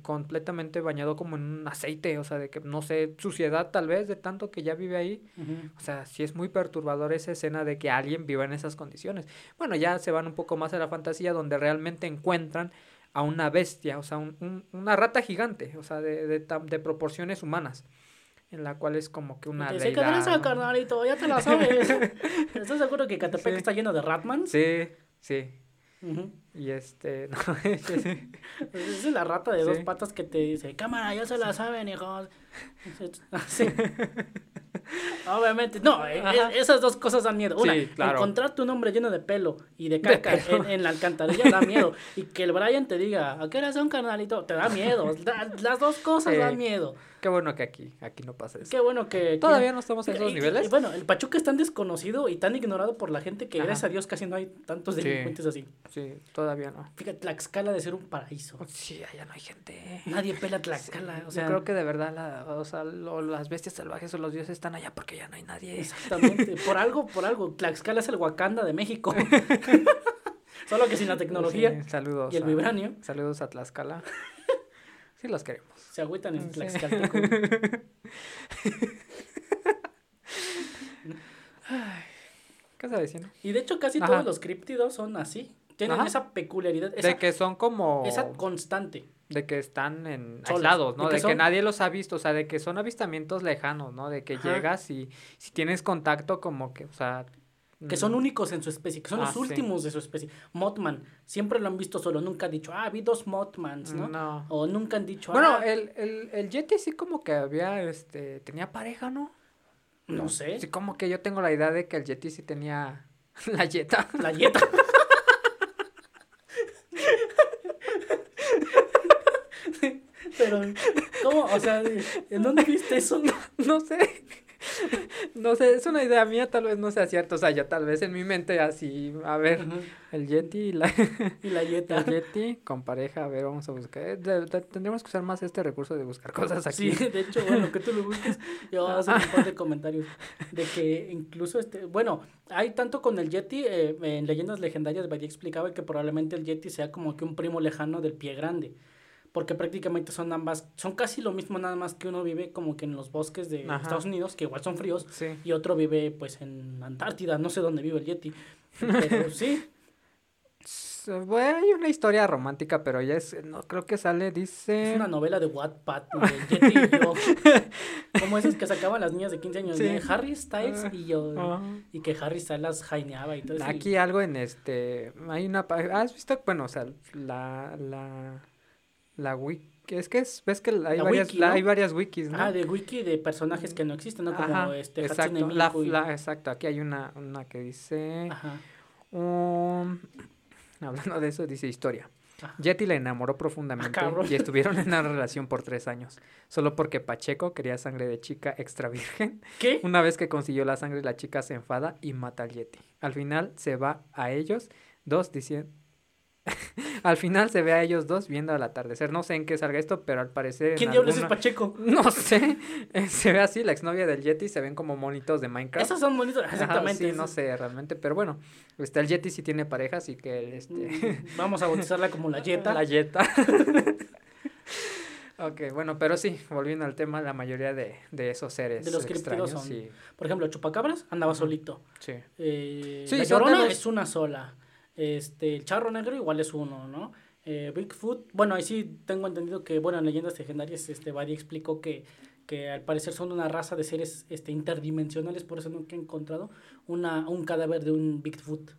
completamente bañado como en un aceite, o sea, de que no sé, suciedad tal vez de tanto que ya vive ahí. Ujú. O sea, sí es muy perturbador esa escena de que alguien viva en esas condiciones. Bueno, ya se van un poco más a la fantasía donde realmente encuentran a una bestia, o sea, un- un- una rata gigante, o sea, de, de, de proporciones humanas, en la cual es como que una dice, ¿qué deidad, tranza, ¿no? carnalito? Ya te la sabes. [laughs] ¿Estás seguro que Catepec Sí. está lleno de Ratmans? Sí, sí. Ujú. Y este, [laughs] no, es la rata de dos patas que te dice, cámara, ya se la saben, hijos. [laughs] Sí. [laughs] Obviamente, no, eh, esas dos cosas dan miedo. Una, Sí, claro. encontrar tu nombre lleno de pelo y de De caca pelo. en, en la alcantarilla da miedo. Y que el Brian te diga, ¿a qué hora son, carnalito? Te da miedo. [laughs] Da- las dos cosas Sí. dan miedo. Qué bueno que aquí, aquí no pasa eso. Qué bueno que... Todavía que- no estamos en esos y- niveles. y bueno, el Pachuca es tan desconocido y tan ignorado por la gente que Ajá. gracias a Dios casi no hay tantos Sí. delincuentes así. Sí, todavía no. Fíjate, Tlaxcala de ser un paraíso. Sí, allá no hay gente. Nadie pela Tlaxcala. o Yo sea, creo que de verdad la, o sea, lo- las bestias salvajes o los dioses están allá porque ya no hay nadie. Exactamente. [laughs] Por algo, por algo. Tlaxcala es el Wakanda de México. [laughs] Solo que sin la tecnología Sí, saludos. y el a- vibranio Saludos a Tlaxcala. [laughs] sí los queremos. se agüitan en Sí. Tlaxcalteco. ¿Qué estaba diciendo? Y de hecho casi Ajá. todos los críptidos son así. Tienen Ajá. esa peculiaridad, esa, de que son como... esa constante. De que están en Solos, aislados, ¿no? de De que nadie los ha visto, o sea, de que son avistamientos lejanos, ¿no? De que Ajá. llegas y si tienes contacto como que, o sea... Que son mm, únicos en su especie, que son Ah, los sí. últimos de su especie. Mothman, siempre lo han visto solo, nunca han dicho, ah, vi dos Mothmans, ¿no? No. O nunca han dicho, Bueno, ah, el, el, el Yeti sí como que había, este, tenía pareja, ¿no? no sé, Sí, como que yo tengo la idea de que el Yeti sí tenía [laughs] la Yeta. la yeta. [laughs] Pero, ¿cómo? O sea, ¿en dónde [laughs] viste eso? No sé. No sé, es una idea mía, tal vez no sea cierto. O sea, yo tal vez en mi mente así, a ver, Ajá. el Yeti y la, Y la yeta. [laughs] el Yeti con pareja, a ver, vamos a buscar. Eh, tendríamos que usar más este recurso de buscar cosas aquí. Sí, de hecho, bueno, que tú lo busques, yo voy a hacer un par de [laughs] comentarios de que incluso este, bueno, hay tanto con el Yeti, eh, en leyendas legendarias Badía explicaba que probablemente el Yeti sea como que un primo lejano del pie grande, porque prácticamente son ambas, son casi lo mismo nada más que uno vive como que en los bosques de Ajá. Estados Unidos, que igual son fríos, Sí. y otro vive pues en Antártida, no sé dónde vive el Yeti, pero [laughs] sí, Bueno, hay una historia romántica, pero ya es, no creo que sale, dice... es una novela de Wattpad, el Yeti y yo, [laughs] como esas que sacaban las niñas de 15 años, Sí. de Harry Styles Ah, y yo. Y que Harry Styles las jaineaba y todo eso. y- Aquí algo en este, hay una, ¿has visto? Bueno, o sea, la, la, la wiki, es que es, ves que hay La varias, wiki, la- ¿no? hay varias wikis, ¿no? Ah, de wiki de personajes que no existen, ¿no? Como Ajá, este Hatsune exacto, la, Miku y- la- exacto, aquí hay una, una que dice, Ajá. um, hablando de eso, dice historia. Ajá. Yeti la enamoró profundamente cabrón. y estuvieron en una relación por tres años, solo porque Pacheco quería sangre de chica extra virgen. ¿Qué? Una vez que consiguió la sangre, la chica se enfada y mata al Yeti. Al final se va a ellos dos diciendo... [laughs] al final se ve a ellos dos viendo al atardecer. No sé en qué salga esto, pero al parecer. ¿Quién diablos es Pacheco? [laughs] No sé. Eh, se ve así, la exnovia del Yeti se ven como monitos de Minecraft. Esos son bonitos, exactamente. sí, no sé realmente, pero bueno. Este, el Yeti sí tiene pareja, así que este. Mm, vamos a bautizarla como la Yeta. [laughs] La Yeta. ok, bueno, pero sí, volviendo al tema, la mayoría de, de esos seres. De los son. Sí. Por ejemplo, Chupacabras andaba solito. Sí. Eh, sí, la Llorona es una sola. Este, el charro negro igual es uno, ¿no? Eh, Bigfoot, bueno, ahí sí tengo entendido que, bueno, en leyendas legendarias, este, Buddy explicó que, que al parecer son una raza de seres este, interdimensionales, por eso nunca he encontrado una, un cadáver de un Bigfoot.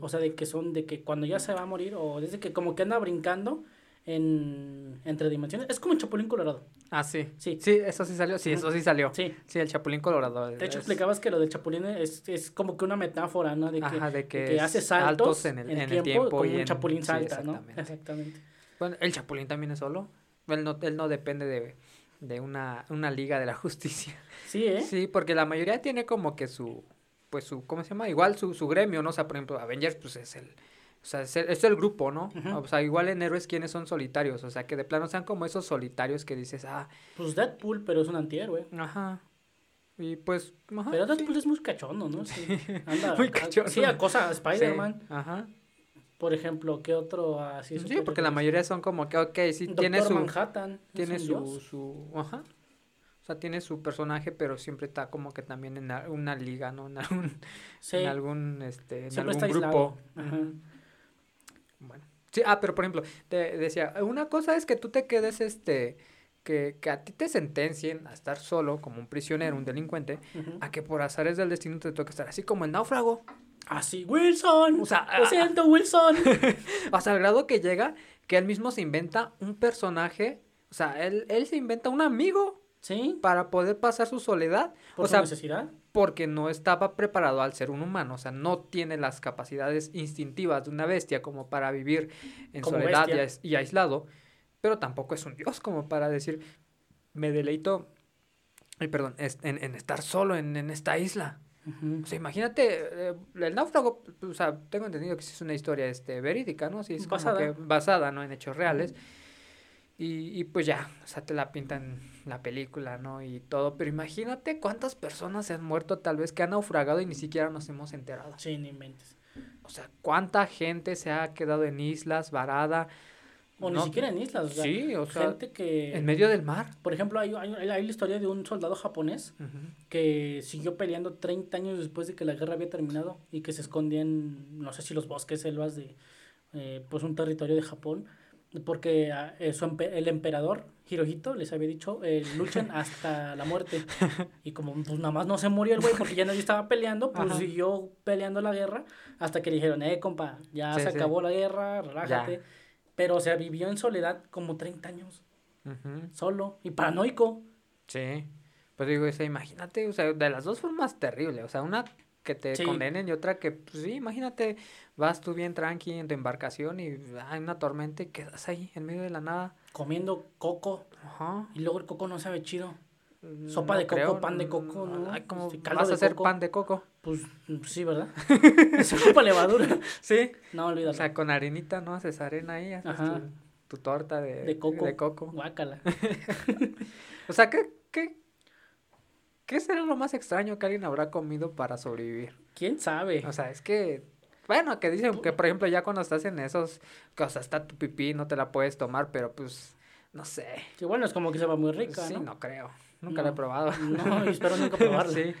O sea, de que son, de que cuando ya se va a morir, o desde que como que anda brincando, en entre dimensiones. Es como el Chapulín Colorado. Ah, sí. Sí. Sí, eso sí salió. Sí, eso sí salió. Sí. Sí, el Chapulín Colorado. De hecho, explicabas que lo del Chapulín es, es como que una metáfora, ¿no? De que, Ajá, de que, hace saltos, en, el, en, el, tiempo, como un Chapulín salta, ¿no? Exactamente. Bueno, el Chapulín también es solo. Él no, él no depende de, de una, una liga de la [laughs] justicia. Sí, ¿eh? Sí, porque la mayoría tiene como que su, pues su, ¿cómo se llama? Igual su, su gremio, ¿no? O sea, por ejemplo, Avengers, pues es el o sea, es el, grupo, ¿no? O sea, igual en héroes quienes son solitarios. O sea, que de plano sean como esos solitarios que dices, ah. Pues Deadpool, pero es un antihéroe. Ajá. Y pues. Ajá, pero Deadpool es muy cachondo, ¿no? Sí. [laughs] Anda, muy cachondo. Sí, acosa a Spider-Man. Ajá. Por ejemplo, ¿qué otro así? Sí, porque la mayoría son como que, ok, sí, tiene su. Manhattan. Tiene su, su. Ajá. O sea, tiene su personaje, pero siempre está como que también en una liga, ¿no? En algún, sí. en algún, este, en algún grupo. Ajá. Sí, ah, pero por ejemplo, te decía, una cosa es que tú te quedes, este, que, que a ti te sentencien a estar solo como un prisionero, un delincuente, a que por azares del destino te toque estar así como el náufrago. Así, Wilson. O sea, lo siento, Wilson. [laughs] Hasta el grado que llega que él mismo se inventa un personaje, o sea, él, él se inventa un amigo. Sí. Para poder pasar su soledad. ¿Por o sea, necesidad? porque no estaba preparado al ser un humano, o sea, no tiene las capacidades instintivas de una bestia como para vivir en soledad y, aislado, pero tampoco es un dios como para decir, me deleito, ay, perdón, en, en estar solo en, en esta isla. O sea, imagínate, eh, el náufrago, o sea, tengo entendido que es una historia este, verídica, ¿no? Sí, es basada. Como que basada, ¿no? En hechos reales. Y, y pues ya, o sea, te la pintan la película, ¿no? Y todo, pero imagínate cuántas personas se han muerto tal vez que han naufragado y ni siquiera nos hemos enterado. Sí, ni mentes. O sea, cuánta gente se ha quedado en islas, varada. O ni siquiera en islas, o sea, sí, o sea, gente que... En medio del mar. Por ejemplo, hay, hay, hay la historia de un soldado japonés que siguió peleando 30 años después de que la guerra había terminado y que se escondía en, no sé si los bosques, selvas de, eh, pues un territorio de Japón porque ah, el emperador Hirohito les había dicho eh, luchen [laughs] hasta la muerte. Y como pues nada más no se murió el güey porque ya nadie estaba peleando pues siguió peleando la guerra hasta que le dijeron eh compa ya se acabó la guerra relájate pero o sea vivió en soledad como 30 años. Solo y paranoico. Sí. Pues digo o imagínate o sea de las dos formas terribles o sea una que te condenen y otra que, pues sí, imagínate, vas tú bien tranqui en tu embarcación y hay una tormenta y quedas ahí en medio de la nada. Comiendo coco. Ajá. Y luego el coco no sabe chido. Mm, Sopa de coco, pan de coco, ¿no? Ay, ¿cómo vas a hacer pan de coco? Pues sí, ¿verdad? [laughs] es ocupa levadura. Sí. No, olvídalo. O sea, con harinita, ¿no? Haces arena ahí, haces Tu, torta de, de coco. De coco. Guácala. [laughs] o sea, ¿qué, qué, ¿Qué será lo más extraño que alguien habrá comido para sobrevivir? ¿Quién sabe? O sea, es que, bueno, que dicen que, por ejemplo, ya cuando estás en esos, que, o sea, está tu pipí, no te la puedes tomar, pero pues, no sé. Que bueno, es como que se va muy rica, sí, ¿no? creo. Nunca la he probado. No, espero nunca [laughs] probarla. sí.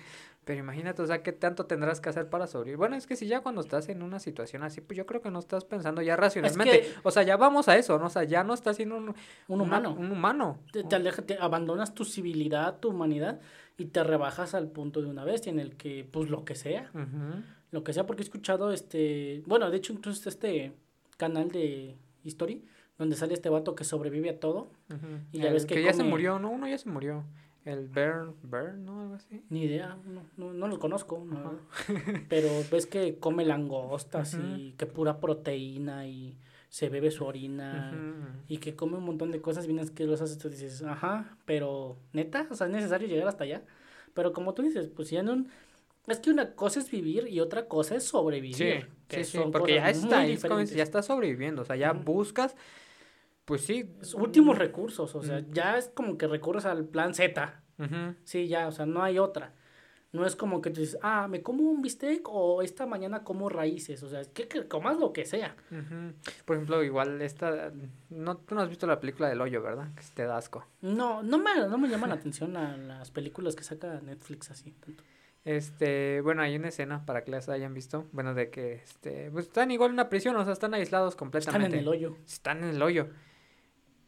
Pero imagínate, o sea, ¿qué tanto tendrás que hacer para sobrevivir? Bueno, es que si ya cuando estás en una situación así, pues yo creo que no estás pensando ya racionalmente. O sea, ya vamos a eso, ¿no? O sea, ya no estás siendo un, un humano. un humano. Te, te, abandonas tu civilidad, tu humanidad y te rebajas al punto de una bestia en el que, pues, lo que sea. Lo que sea, porque he escuchado este... Bueno, de hecho, incluso este canal de History, donde sale este vato que sobrevive a todo. Y ya ves que, que ya se murió, ¿no? Uno ya se murió. El Bern, Bern, ¿no? Algo así. Ni idea, no, no, no lo conozco. Pero ves que come langostas y que pura proteína y se bebe su orina y que come un montón de cosas bien asquerosas. Tú dices, ajá, pero neta, o sea, es necesario llegar hasta allá. Pero como tú dices, pues en un Es que una cosa es vivir y otra cosa es sobrevivir. Sí, que sí, sí, son porque ya cosas muy está, si ya estás sobreviviendo, o sea, ya buscas, pues sí. Últimos recursos, o sea, ya es como que recurres al plan Z. Sí, ya, o sea, no hay otra. No es como que tú dices, ah, me como un bistec o esta mañana como raíces. O sea, es que, que comas lo que sea. Por ejemplo, igual esta, no, tú no has visto la película del hoyo, ¿verdad? Que te da asco. No, no me, no me llaman la atención a las películas que saca Netflix así. Tanto. Este, bueno, hay una escena para que las hayan visto, bueno, de que, este, pues están igual en una prisión, o sea, están aislados Están completamente. en el hoyo. Están en el hoyo.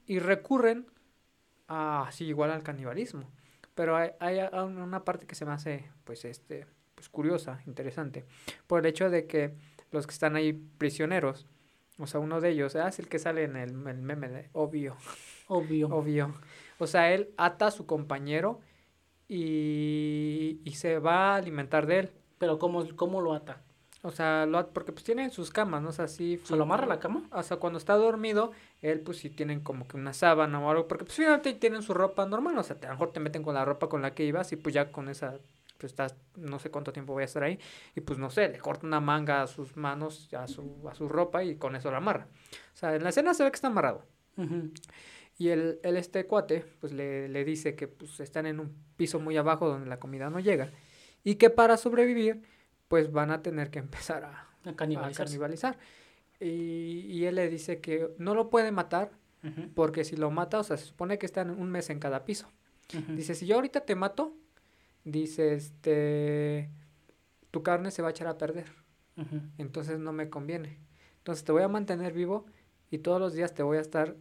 Y recurren a, sí, igual al canibalismo. Pero hay, hay una parte que se me hace, pues, este, pues curiosa, interesante, por el hecho de que los que están ahí prisioneros, o sea, uno de ellos, ah, es el que sale en el, el meme de obvio, Obvio. [laughs] obvio. O sea, él ata a su compañero y, y se va a alimentar de él. Pero ¿cómo, cómo lo ata? O sea, lo, porque pues tienen sus camas, ¿no? O sea, sí. ¿Se lo amarra la cama? O sea, cuando está dormido, él pues sí tienen como que una sábana o algo, porque pues finalmente tienen su ropa normal, o sea, te- a lo mejor te meten con la ropa con la que ibas y pues ya con esa, pues estás, no sé cuánto tiempo voy a estar ahí, y pues no sé, le corta una manga a sus manos, a su, a su ropa y con eso la amarra. O sea, en la escena se ve que está amarrado. Y el, el este cuate, pues le, le dice que pues están en un piso muy abajo donde la comida no llega, y que para sobrevivir, pues van a tener que empezar a, A canibalizar. Y, y él le dice que no lo puede matar porque si lo mata, o sea, se supone que están un mes en cada piso. Dice, si yo ahorita te mato, dice, este, tu carne se va a echar a perder. Entonces no me conviene. Entonces te voy a mantener vivo y todos los días te voy a estar,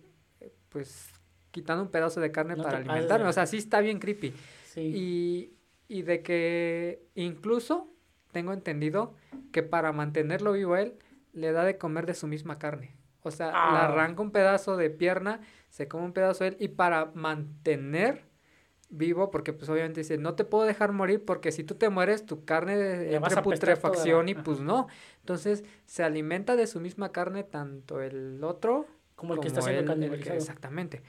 pues, quitando un pedazo de carne No para alimentarme. de- O sea, sí está bien creepy. Sí. Y, y de que incluso tengo entendido que para mantenerlo vivo él, le da de comer de su misma carne. O sea, le Ah. arranca un pedazo de pierna, se come un pedazo de él, y para mantener vivo, porque pues obviamente dice, no te puedo dejar morir porque si tú te mueres, tu carne Le entra putrefacción y pues no. Entonces, se alimenta de su misma carne tanto el otro Como el que está siendo el que- exactamente.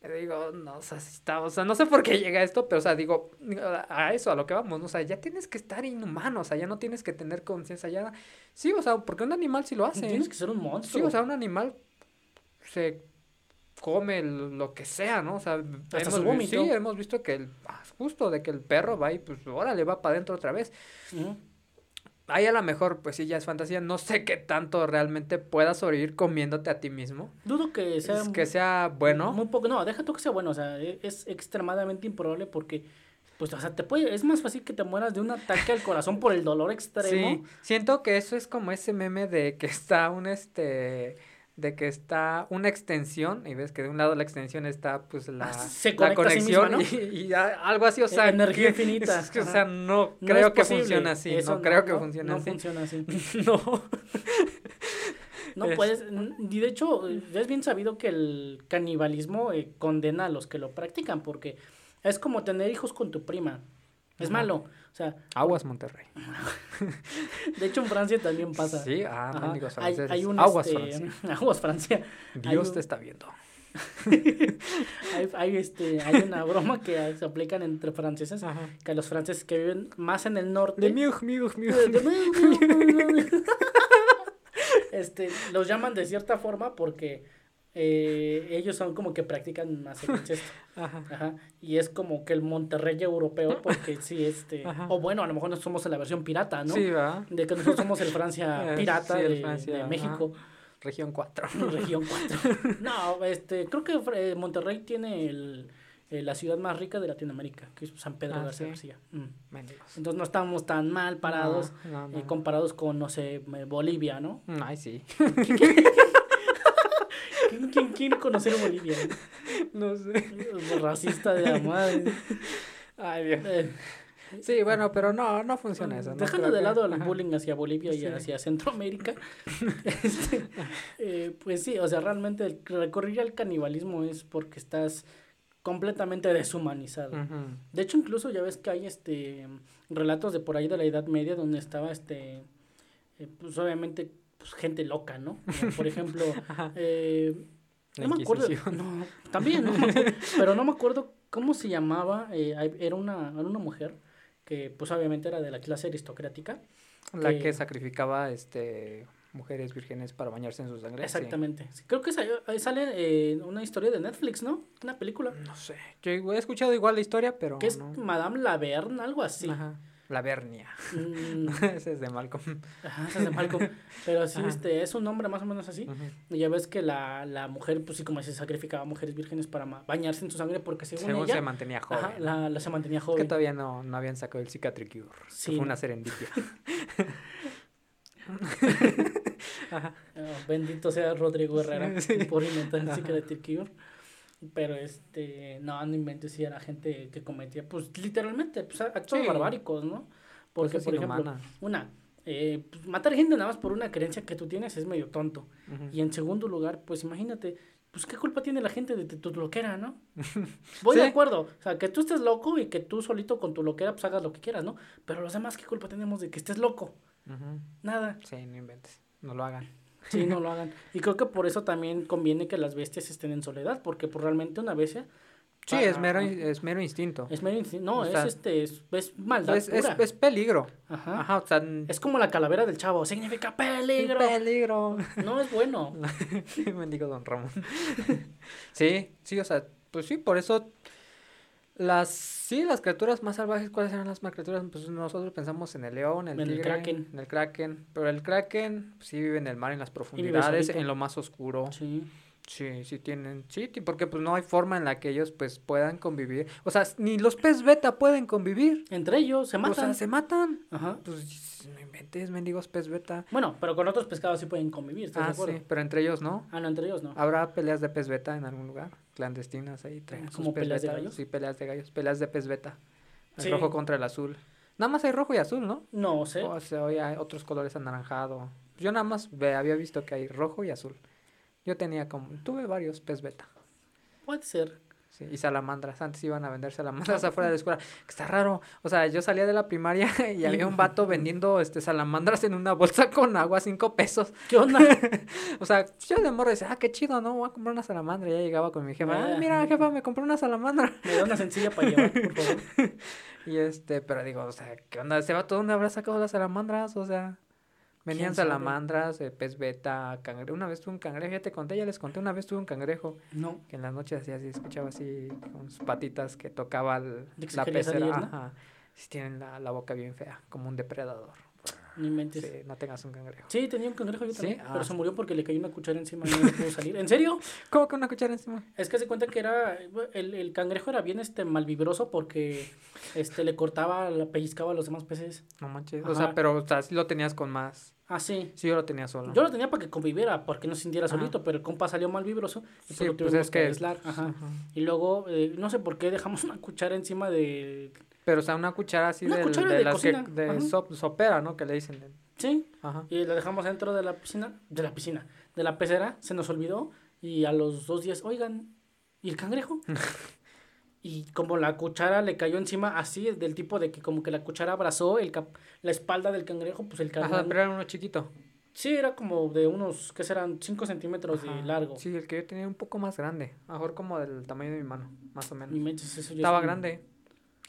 Digo, no, o sea, sí está, o sea, no sé por qué llega esto, pero, o sea, digo, a eso, a lo que vamos, ¿no? O sea, ya tienes que estar inhumano, o sea, ya no tienes que tener conciencia, ya, sí, o sea, porque un animal sí lo hace, Tienes que ser un sí, monstruo. o sea, un animal se come lo que sea, ¿no? O sea, Hasta hemos, su sí, hemos visto que el, ah, justo de que el perro va y pues, órale, va para adentro otra vez. Ujú. Ahí a lo mejor, pues sí, ya es fantasía, no sé qué tanto realmente puedas sobrevivir comiéndote a ti mismo. Dudo que sea. Es que sea bueno. Muy poco. No, deja tú que sea bueno. O sea, e- es extremadamente improbable porque. Pues, o sea, te puede, es más fácil que te mueras de un ataque al corazón por el dolor [laughs] extremo. Sí, siento que eso es como ese meme de que está un este de que está una extensión y ves que de un lado la extensión está pues la, Ah, se la sí conexión y, y algo así, o sea, Energía que- infinita, es que, o sea, no, No creo que posible. funciona así, Eso no, creo que no- funciona no así. funciona así. [laughs] no. No Es- puedes, y de hecho, es bien sabido que el canibalismo eh, condena a los que lo practican, porque es como tener hijos con tu prima. Es Ajá. malo. Sea, Aguas Monterrey. [laughs] de hecho en Francia también pasa. Sí, ah, Hay, hay un Aguas este, Francia. [laughs] aguas Francia. Dios un- te está viendo. [laughs] Hay, hay, este, hay una broma que se aplican entre franceses, Ajá. que los franceses que viven más en el norte. De miuj, miuj, miuj. este, los llaman de cierta forma porque eh, ellos son como que practican más el [laughs] incesto. Ajá. Ajá. Y es como que el Monterrey europeo, [laughs] porque sí, este. Ajá. O bueno, a lo mejor nosotros somos la versión pirata, ¿no? Sí, va. De que nosotros somos el Francia [laughs] Eh, pirata sí, el de, Francia, de ajá. México, Región 4. región 4. No, este, creo que eh, Monterrey tiene el, eh, la ciudad más rica de Latinoamérica, que es San Pedro Ah, García ¿sí? García. Mm. Entonces no estamos tan mal parados No, no, no. comparados con, no sé, Bolivia, ¿no? Mm, Ay, sí. ¿Quién, quién quiere conocer Bolivia? No sé. Racista de la madre. Ay, Dios. Eh, Sí, bueno, pero no, no funciona eso. ¿no? Dejando Creo de que- lado el bullying hacia Bolivia y hacia Centroamérica, [laughs] este, eh, pues sí, o sea, realmente el recurrir al canibalismo es porque estás completamente deshumanizado. De hecho, incluso ya ves que hay este relatos de por ahí de la Edad Media donde estaba este, eh, pues obviamente, pues gente loca, ¿no? Como, por ejemplo, [laughs] eh, no me acuerdo, no, también, no pero no me acuerdo cómo se llamaba, eh, era una, era una mujer que pues obviamente era de la clase aristocrática. La que- que sacrificaba este mujeres vírgenes para bañarse en su sangre. Exactamente. Sí, Creo que sa- ahí sale eh, una historia de Netflix, ¿no? Una película. No sé. Yo he escuchado igual la historia, pero Que es no. Madame Laverne, algo así. Ajá. La Vernia. Mm, [laughs] Ese es de Malcolm. ajá, ese es de Malcolm. [laughs] Pero sí, Ajá. este, es un nombre más o menos así. Y ya ves que la, la mujer, pues sí, como se sacrificaba a mujeres vírgenes para bañarse en su sangre porque según, Según ella, se mantenía joven. ajá, la, la se mantenía Es que joven. todavía no, no habían sacado el Cicatric Cure. que Sí. Fue una serendipia. [laughs] Ajá. Ah, bendito sea Rodrigo Herrera Sí. por inventar el Ajá. Pero este, no, no inventes si era gente que cometía, pues literalmente, pues actos Sí. barbáricos, ¿no? Porque, por ejemplo, una, eh, pues, matar gente nada más por una creencia que tú tienes es medio tonto. Y en segundo lugar, pues imagínate, pues qué culpa tiene la gente de, tu loquera, ¿no? [laughs] Voy de acuerdo, o sea, que tú estés loco y que tú solito con tu loquera pues hagas lo que quieras, ¿no? Pero los demás, ¿qué culpa tenemos de que estés loco? Nada. Sí, no inventes. No lo hagan. Sí, no [laughs] lo hagan. Y creo que por eso también conviene que las bestias estén en soledad, porque pues realmente una bestia Sí, para- es mero, es mero instinto. es medio insti- no, O es este, es, es maldad Es, es, pura. es peligro. Ajá. Ajá, o sea, Es como la calavera del chavo, significa peligro. peligro. No es bueno. [laughs] Mendigo Don Ramón. [laughs] sí, sí, o sea, pues sí, por eso las sí, las criaturas más salvajes, ¿cuáles eran las más criaturas? Pues nosotros pensamos en el león, el En el kraken. en el kraken, pero el kraken pues, sí vive en el mar, en las profundidades, en lo más oscuro. Sí. Sí, sí tienen, sí, porque pues no hay forma en la que ellos pues puedan convivir. O sea, ni los pez beta pueden convivir. Entre ellos se O matan. sea, se matan. Ajá. Pues no inventes, mendigos pez beta. Bueno, pero con otros pescados sí pueden convivir, ¿estás de Ah, acuerdo? sí, pero entre ellos no. Ah, no, entre ellos no. ¿Habrá peleas de pez beta en algún lugar? Clandestinas ahí, traen sus ¿Como pez peleas de beta. gallos? Sí, peleas de gallos, peleas de pez beta. El Sí. rojo contra el azul. Nada más hay rojo y azul, ¿no? No sé. O sea, hoy hay otros colores anaranjado. Yo nada más había visto que hay rojo y azul. Yo tenía como, tuve varios pez beta. Puede ser. Sí, y salamandras. Antes iban a vender salamandras afuera de la escuela. Que está raro. O sea, yo salía de la primaria [laughs] y había un vato [laughs] vendiendo este salamandras en una bolsa con agua, cinco pesos. ¿Qué onda? [laughs] O sea, yo de morro decía, ah, qué chido, ¿no? Voy a comprar una salamandra. Y ya llegaba con mi jefa, ah, Ah. mira, jefa, me compré una salamandra. Me da una sencilla para llevar, por favor. Y este, pero digo, o sea, ¿qué onda? ¿Ese vato dónde habrá sacado las salamandras? O sea, venían salamandras, eh, pez beta, cangrejo. Una vez tuve un cangrejo, ya te conté, ya les conté, una vez tuve un cangrejo. No. que en las noches hacía así, escuchaba así con sus patitas que tocaba el- que la pecera. salir, ¿no? Ajá. Sí, tienen la, la boca bien fea, como un depredador. No inventes. Sí, no tengas un cangrejo. Sí, tenía un cangrejo yo ¿Sí? también, Ah. pero se murió porque le cayó una cuchara encima y no pudo salir. ¿En serio? [laughs] ¿Cómo que una cuchara encima? Es que se cuenta que era el, el cangrejo era bien este malvibroso porque este le cortaba, le pellizcaba a los demás peces. No manches. O sea, pero o sea, sí lo tenías con más. Ah, sí. Sí, yo lo tenía solo. Yo lo tenía para que conviviera, porque no se sintiera Ajá. solito, pero el compa salió malvibroso y Sí, pues lo pues tuvimos es que que- aislar. Ajá. Ajá. Y luego, eh, no sé por qué dejamos [laughs] una cuchara encima de... Pero, o sea, una cuchara así Una del- cuchara de, de las cocina. que, de sop- sopera, ¿no? Que le dicen. Sí, Ajá. y la dejamos dentro de la piscina, de la piscina, de la pecera, se nos olvidó y a los dos días, oigan, ¿y el cangrejo? [laughs] y como la cuchara le cayó encima así, del tipo de que como que la cuchara abrazó el cap- la espalda del cangrejo, pues el Ajá, carnal... pero era uno chiquito. Sí, era como de unos, ¿qué serán? 5 centímetros de Ajá. largo. Sí, el que yo tenía un poco más grande. Mejor como del tamaño de mi mano, más o menos. Ni manches, eso ya es Estaba un- grande.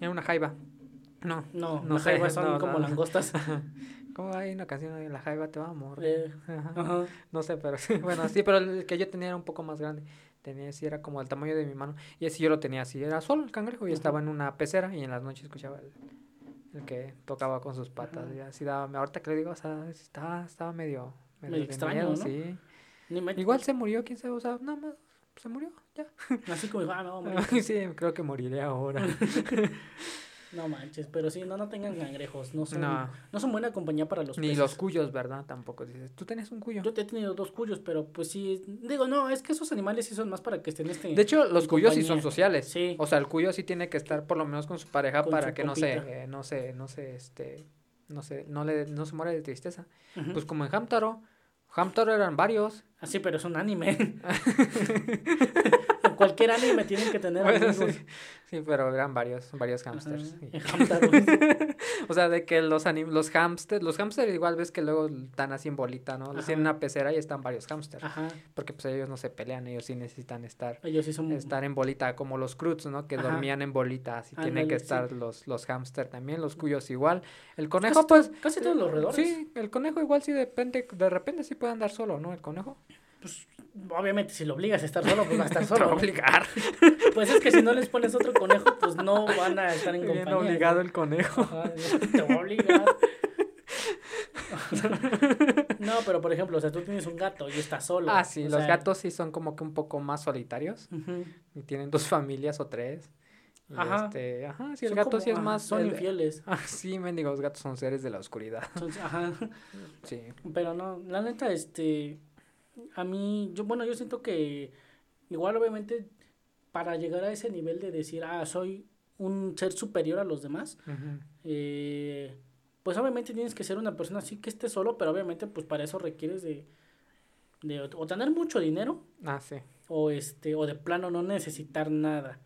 Era una jaiba. No. No, No las sé, jaivas [laughs] son no, como no. langostas. [laughs] ¿Cómo hay una canción de la jaiba te va a morir? Eh, Ajá. Ajá. No sé, pero [laughs] sí. Bueno, sí, pero el que yo tenía era un poco más grande. Tenía, sí, era como el tamaño de mi mano. Y así yo lo tenía así. Era solo el cangrejo y estaba en una pecera y en las noches escuchaba el, el que tocaba con sus patas. Ajá. Y así daba, ahorita que le digo, o sea, estaba, estaba medio, Medio de extraño, miedo, ¿no? sí. Igual se murió, quién sabe, o sea, nada más se murió, ya. Así como, ah, no, [laughs] morir. sí, creo que moriré ahora. [laughs] no manches, pero sí, no, no tengan cangrejos, no son, No. no son buena compañía para los Ni peces. los cuyos, ¿verdad? Tampoco dices. ¿Tú tenías un cuyo? Yo he tenido dos cuyos, pero pues sí, digo, no, es que esos animales sí son más para que estén este... De hecho, los cuyos sí son sociales. Sí. O sea, el cuyo sí tiene que estar por lo menos con su pareja Con para su que no se, eh, no se, no se, este, no se, no le, no se muera de tristeza. Pues como en Hamtaro. Hamtaro eran varios. Así, pero es un anime. [laughs] [laughs] cualquier anime tienen que tener Bueno, amigos. sí, sí, pero eran varios, varios hamsters. [laughs] O sea, de que los anim los hamsters, los hamsters igual ves que luego están así en bolita, ¿no? Les tienen una pecera y están varios hamsters. Ajá, Porque pues ellos no se pelean, ellos sí necesitan estar ellos sí son... estar en bolita, como los Cruz, ¿no? Que Ajá. dormían en bolita, así tienen que sí. estar los, los hamster también, los cuyos igual. El conejo, casi, pues, casi todos los roedores. sí, el conejo igual sí depende, de repente sí puede andar solo, ¿no? El conejo. Pues, obviamente, si lo obligas a estar solo, pues va a estar [laughs] Te va a solo. obligar. [laughs] Pues es que si no les pones otro conejo, pues no van a estar en Bien compañía. obligado ¿no? el conejo. Ajá, te va a obligar. [laughs] No, pero por ejemplo, o sea, tú tienes un gato y estás solo. Ah, sí, o los sea, gatos sí son como que un poco más solitarios y tienen dos familias o tres. Y Ajá. este, ajá, sí, el son gato como- sí es ajá, más... Son el- infieles. Ah, sí, mendigos, los gatos son seres de la oscuridad. Entonces, ajá. Sí. Pero no, la neta, este, a mí, yo, bueno, yo siento que igual obviamente para llegar a ese nivel de decir, ah, soy un ser superior a los demás, eh, pues obviamente tienes que ser una persona así que esté solo, pero obviamente pues para eso requieres de, de o tener mucho dinero Ah, sí. o este o de plano no necesitar nada,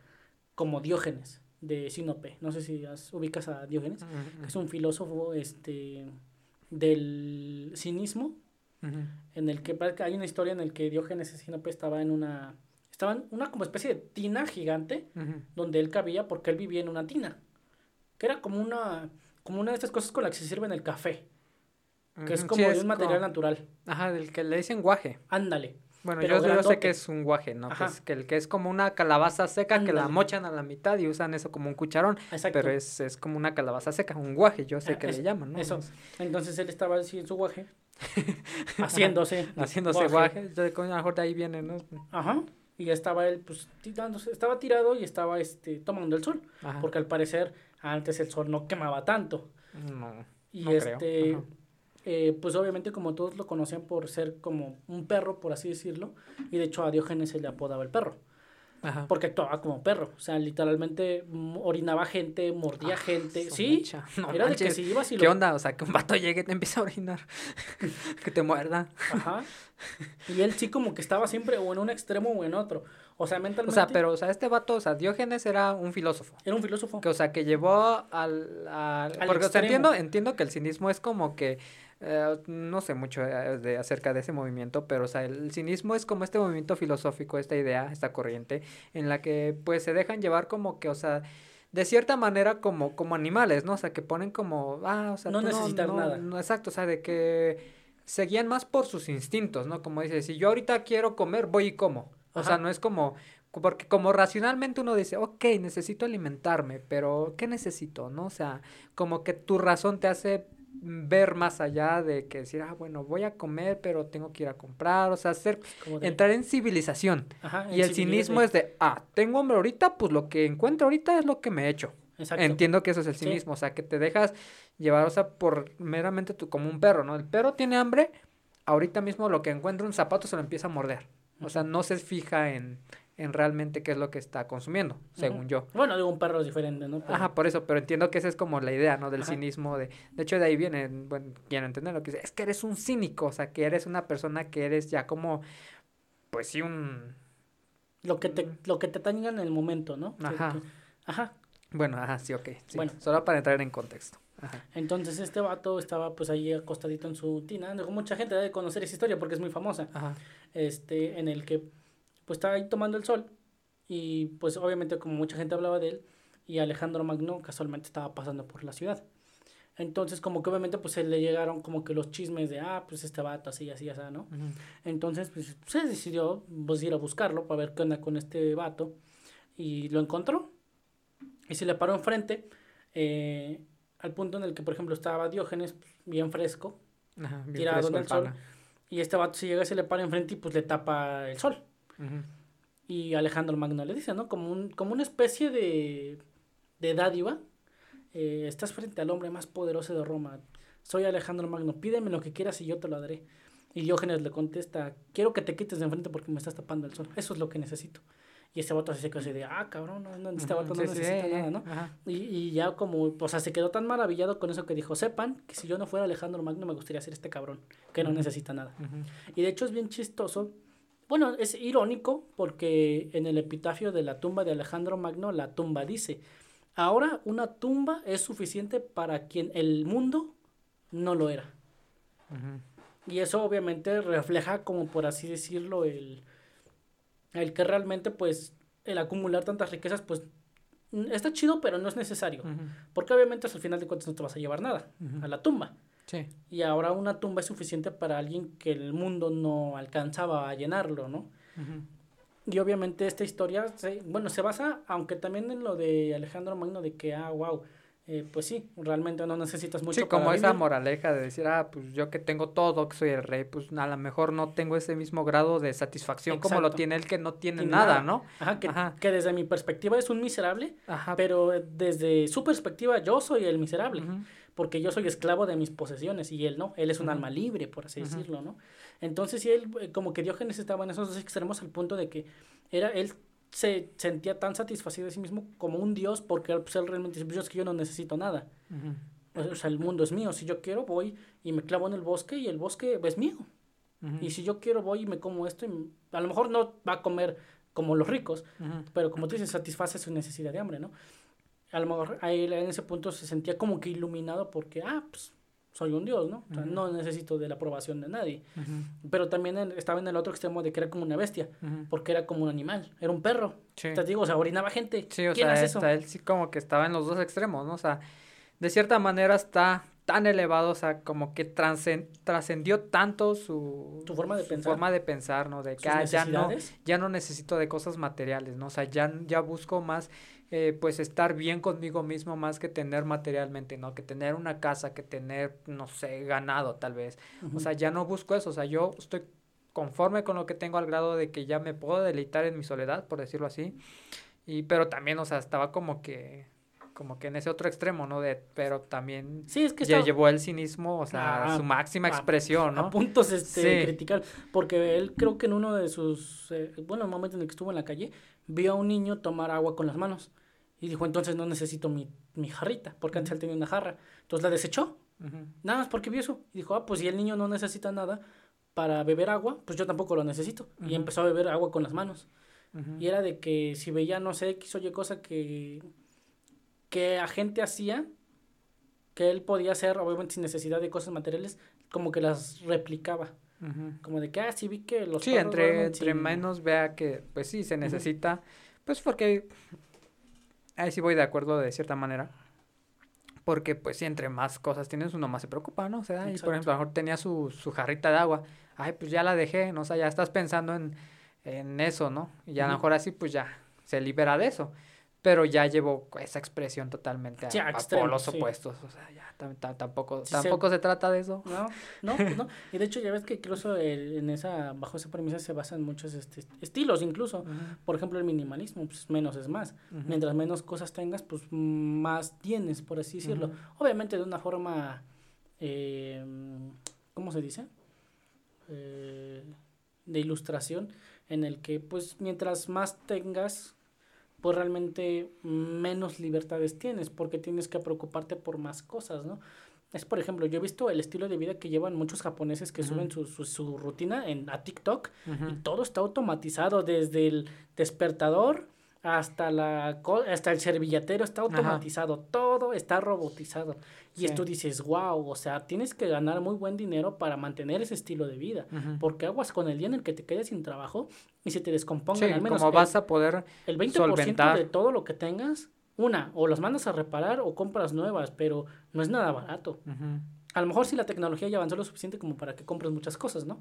como Diógenes de Sinope. No sé si has- ubicas a Diógenes, que es un filósofo este del cinismo En el que hay una historia en el que Diógenes Sinope estaba en una estaba en una como especie de tina gigante donde él cabía porque él vivía en una tina, que era como una como una de estas cosas con las que se sirven el café, que es como sí, de un material como- natural. Ajá, del que le dicen guaje. Ándale. Bueno, yo, yo sé que es un guaje, ¿no? Que Ajá. es, que el que es como una calabaza seca que la mochan a la mitad y usan eso como un cucharón. Exacto. Pero es, es como una calabaza seca, un guaje, yo sé Ah, que es- le llaman, ¿no? Eso. Es- Entonces él estaba así en su guaje, [laughs] haciéndose. Haciéndose guaje. yo- A lo mejor de ahí viene, ¿no? Ajá. Y ya estaba él, pues, tirándose, estaba tirado y estaba, este, tomando el sol. Ajá. Porque al parecer antes el sol no quemaba tanto. No. Y No este, eh, pues obviamente como todos lo conocían por ser como un perro, por así decirlo. Y de hecho a Diógenes se le apodaba el perro. Ajá. Porque actuaba como perro. O sea, literalmente orinaba gente, mordía gente. su Sí. [laughs] no Era de que si ibas y ¿Qué lo... onda? O sea, que un vato llegue y te empieza a orinar. [laughs] que te muerda. Ajá. Y él sí como que estaba siempre o en un extremo o en otro. O sea, O mentalmente sea, pero, o sea, este vato, o sea, Diógenes era un filósofo. era un filósofo. Que, o sea, que llevó al... al- Al porque, o sea, entiendo, entiendo que el cinismo es como que... eh, no sé mucho eh, de, acerca de ese movimiento, pero, o sea, el cinismo es como este movimiento filosófico, esta idea, esta corriente, en la que, pues, se dejan llevar como que, o sea... De cierta manera como, como animales, ¿no? O sea, que ponen como, ah, o sea, No no- nada. no, exacto, o sea, de que seguían más por sus instintos, ¿no? Como dice, si yo ahorita quiero comer, voy y como. O sea, no es como, porque como racionalmente uno dice, ok, necesito alimentarme, pero ¿qué necesito? ¿No? O sea, como que tu razón te hace ver más allá de que decir, ah, bueno, voy a comer, pero tengo que ir a comprar, o sea, hacer, de- entrar en civilización. Ajá, Y el cinismo es de, ah, tengo hambre ahorita, pues lo que encuentro ahorita es lo que me echo. Exacto. Entiendo que eso es el Sí. cinismo, o sea, que te dejas llevar, o sea, por meramente tú, como un perro, ¿no? El perro tiene hambre, ahorita mismo lo que encuentra un zapato se lo empieza a morder. O sea, no se fija en, en realmente qué es lo que está consumiendo, según yo. Bueno, digo, un perro es diferente, ¿no? Pero- Ajá, por eso, pero entiendo que esa es como la idea, ¿no? Del Ajá. cinismo, de, de hecho de ahí viene, bueno, quiero entender lo que dice, es que eres un cínico, o sea, que eres una persona que eres ya como, pues sí, un, Lo que te, lo que te tenga en el momento, ¿no? Ajá. que- Ajá. bueno, ajá, sí, ok, sí, Bueno. solo para entrar en contexto. Ajá. Entonces este vato estaba pues ahí acostadito en su tina. Mucha gente debe conocer esa historia porque es muy famosa. Ajá. Este, en el que pues estaba ahí tomando el sol. Y pues obviamente como mucha gente hablaba de él. Y Alejandro Magno casualmente estaba pasando por la ciudad. Entonces como que obviamente pues se le llegaron como que los chismes de, ah, pues este vato así, así, así, ¿no? Ujú. Entonces, pues, se decidió pues, ir a buscarlo para ver qué onda con este vato. Y lo encontró. Y se le paró enfrente. eh, al punto en el que, por ejemplo, estaba Diógenes pues, bien fresco. Ajá, bien tirado fresco en el el sol. pana. Y este vato se llega y se le para enfrente y pues le tapa el sol. Y Alejandro Magno le dice, ¿no? Como, un, como una especie de, de dádiva. eh, estás frente al hombre más poderoso de Roma. Soy Alejandro Magno. Pídeme lo que quieras y yo te lo daré. Y Diógenes le contesta, quiero que te quites de enfrente porque me estás tapando el sol. Eso es lo que necesito. Y este vato así se quedó así de, ah, cabrón, no, no, este vato no sí, necesita nada, ¿no? Y, y ya como, o sea, se quedó tan maravillado con eso que dijo, sepan que si yo no fuera Alejandro Magno me gustaría ser este cabrón, que no necesita nada. Y de hecho es bien chistoso, Bueno, es irónico porque en el epitafio de la tumba de Alejandro Magno, la tumba dice, ahora una tumba es suficiente para quien el mundo no lo era. Y eso obviamente refleja, como por así decirlo, el, el que realmente pues el acumular tantas riquezas pues está chido, pero no es necesario. Porque obviamente al final de cuentas no te vas a llevar nada a la tumba. Sí. Y ahora una tumba es suficiente para alguien que el mundo no alcanzaba a llenarlo, ¿no? Y obviamente esta historia, se, bueno, se basa, aunque también en lo de Alejandro Magno, de que, ah, wow, eh, pues sí, realmente no necesitas mucho. Sí, como esa moraleja de decir, ah, pues yo que tengo todo, que soy el rey, pues a lo mejor no tengo ese mismo grado de satisfacción como lo tiene el que no tiene, nada, ¿no? Ajá que, que, desde mi perspectiva es un miserable, Ajá. pero desde su perspectiva yo soy el miserable porque yo soy esclavo de mis posesiones y él no, él es un alma libre, por así decirlo, ¿no? Entonces, sí, él, eh, como que Diógenes estaba en esos dos extremos al punto de que era, él se sentía tan satisfacido de sí mismo como un dios porque pues, él realmente dice, pues, es que yo no necesito nada. O sea, el mundo es mío, si yo quiero voy y me clavo en el bosque y el bosque es mío. Y si yo quiero voy y me como esto, y a lo mejor no va a comer como los ricos, pero como tú dices, satisface su necesidad de hambre, ¿no? A lo mejor ahí en ese punto se sentía como que iluminado porque, ah, pues soy un dios, ¿no? O sea, no necesito de la aprobación de nadie. Pero también estaba en el otro extremo de que era como una bestia, porque era como un animal, era un perro. Te digo, o sea, orinaba gente. Sí, o sea, eso? él sí como que estaba en los dos extremos, ¿no? O sea, de cierta manera está tan elevado, o sea, como que trascendió tanto su, forma de pensar, forma de pensar, ¿no? De que ah, ya no ya no necesito de cosas materiales, ¿no? O sea, ya ya busco más eh, pues estar bien conmigo mismo más que tener materialmente, ¿no? Que tener una casa, que tener, no sé, ganado tal vez. O sea, ya no busco eso, o sea, yo estoy conforme con lo que tengo al grado de que ya me puedo deleitar en mi soledad, por decirlo así. Y, pero también, o sea, estaba como que como que en ese otro extremo, ¿no? De, pero también sí, es que ya llevó el cinismo, o sea, su máxima expresión, ¿no? A puntos este, criticar, porque él creo que en uno de sus, eh, bueno, el momento en el que estuvo en la calle, vio a un niño tomar agua con las manos. Y dijo, entonces no necesito mi, mi jarrita, porque antes él tenía una jarra. Entonces la desechó. Nada más porque vio eso. Y dijo, ah, pues si el niño no necesita nada para beber agua, pues yo tampoco lo necesito. Y empezó a beber agua con las manos. Y era de que si veía, no sé, X oye cosa que, que a gente hacía, que él podía hacer, obviamente sin necesidad de cosas materiales, como que las replicaba. Como de que, ah, sí vi que los... Sí, entre, entre menos vea que, pues sí, se necesita, pues porque ahí sí voy de acuerdo de cierta manera. Porque, pues, si entre más cosas tienes, uno más se preocupa, ¿no? O sea, y, por ejemplo, a lo mejor tenía su, su jarrita de agua. Ay, pues ya la dejé, ¿no? O sea, ya estás pensando en, en eso, ¿no? Y a lo mejor así, pues ya se libera de eso pero ya llevo esa expresión totalmente a, los opuestos. O sea, ya tampoco, tampoco se... trata de eso. No, no, pues [laughs] no. Y de hecho ya ves que incluso en esa, bajo esa premisa se basan muchos este, estilos incluso. Por ejemplo, el minimalismo, pues menos es más. Mientras menos cosas tengas, pues más tienes, por así decirlo. Obviamente de una forma, eh, ¿cómo se dice? Eh, de ilustración, en el que pues mientras más tengas pues realmente menos libertades tienes porque tienes que preocuparte por más cosas, ¿no? Es, por ejemplo, yo he visto el estilo de vida que llevan muchos japoneses que suben su, su, rutina en, a TikTok y todo está automatizado desde el despertador hasta la hasta el servilletero está automatizado, todo está robotizado. Y esto dices, wow, o sea, tienes que ganar muy buen dinero para mantener ese estilo de vida, porque aguas con el día en el que te quedes sin trabajo y se te descompongan al menos ¿cómo vas a poder el 20% de todo lo que tengas, una, o las mandas a reparar o compras nuevas, pero no es nada barato. A lo mejor si la tecnología ya avanzó lo suficiente como para que compres muchas cosas, ¿no?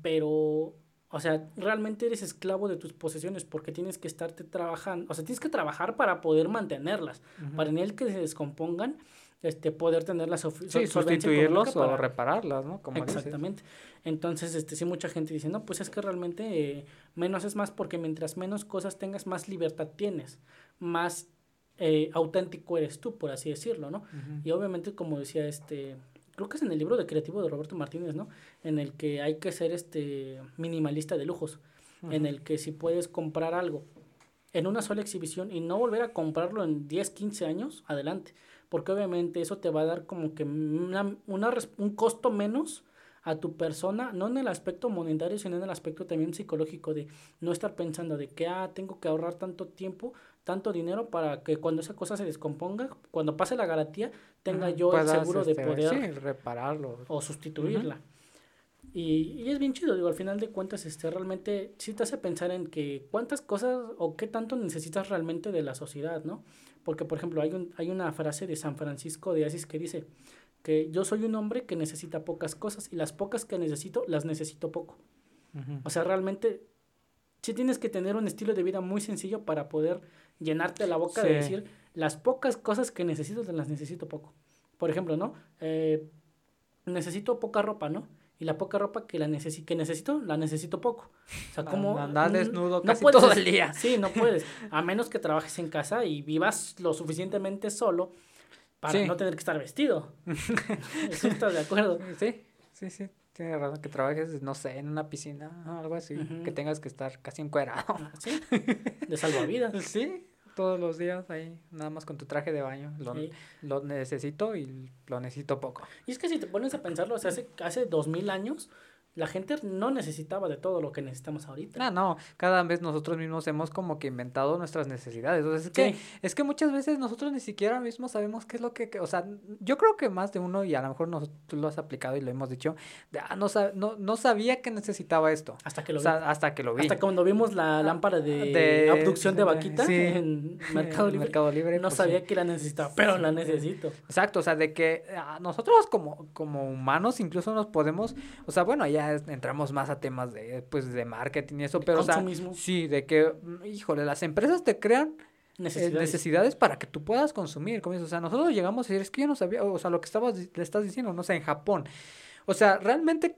Pero o sea, realmente eres esclavo de tus posesiones porque tienes que estarte trabajando, o sea, tienes que trabajar para poder mantenerlas, para en el que se descompongan, este, poder tenerlas sí, sustituirlos o repararlas, ¿no? Como Exactamente. Entonces, este, sí, mucha gente dice, no, pues es que realmente eh, menos es más porque mientras menos cosas tengas, más libertad tienes, más eh, auténtico eres tú, por así decirlo, ¿no? Y obviamente, como decía este creo que es en el libro de creativo de Roberto Martínez, ¿no? En el que hay que ser este minimalista de lujos, en el que si puedes comprar algo en una sola exhibición y no volver a comprarlo en 10, 15 años, adelante, porque obviamente eso te va a dar como que una, una un costo menos a tu persona, no en el aspecto monetario, sino en el aspecto también psicológico de no estar pensando de que, ah, tengo que ahorrar tanto tiempo, tanto dinero para que cuando esa cosa se descomponga, cuando pase la garantía, tenga yo el seguro de este, poder repararlo. O sustituirla. y, y, es bien chido, digo, al final de cuentas, este, realmente sí te hace pensar en que cuántas cosas o qué tanto necesitas realmente de la sociedad, ¿no? Porque, por ejemplo, hay, un, hay una frase de San Francisco de Asís que dice que yo soy un hombre que necesita pocas cosas y las pocas que necesito las necesito poco. O sea, realmente sí tienes que tener un estilo de vida muy sencillo para poder llenarte la boca de decir las pocas cosas que necesito las necesito poco. Por ejemplo, ¿no? Eh, necesito poca ropa, ¿no? Y la poca ropa que, la necesi que necesito, la necesito poco. O sea, como... Andar desnudo casi todo el día. Sí, no [laughs] puedes. A menos que trabajes en casa y vivas lo suficientemente solo para no tener que estar vestido. [laughs] ¿Estás de acuerdo? Sí, sí, sí. Tienes razón, que trabajes, no sé, en una piscina o algo así, que tengas que estar casi encuerado. Ah, sí, de salvavidas. [laughs] Sí, todos los días ahí, nada más con tu traje de baño. Lo, lo necesito y lo necesito poco. Y es que si te pones a pensarlo, o sea, hace, hace dos mil años la gente no necesitaba de todo lo que necesitamos ahorita. Ah, no, cada vez nosotros mismos hemos como que inventado nuestras necesidades. O sea, es, que, es que muchas veces nosotros ni siquiera mismos sabemos qué es lo que, o sea, yo creo que más de uno, y a lo mejor nosotros lo has aplicado y lo hemos dicho, ah, no, no, no sabía que necesitaba esto. Hasta que lo vi. hasta que lo vi. Hasta cuando vimos la ah, lámpara de, abducción de vaquita en [laughs] Mercado Libre. Mercado Libre no pues sabía que la necesitaba, pero la necesito. Exacto, o sea, de que ah, nosotros como, como humanos incluso nos podemos, o sea, bueno, ya entramos más a temas de, pues, de marketing y eso, pero, o sea, sí, de que, mm, híjole, las empresas te crean eh, necesidades, necesidades para que tú puedas consumir, como o sea, nosotros llegamos a decir, es que yo no sabía, o sea, lo que estabas, le estás diciendo, no sé, en Japón, o sea, realmente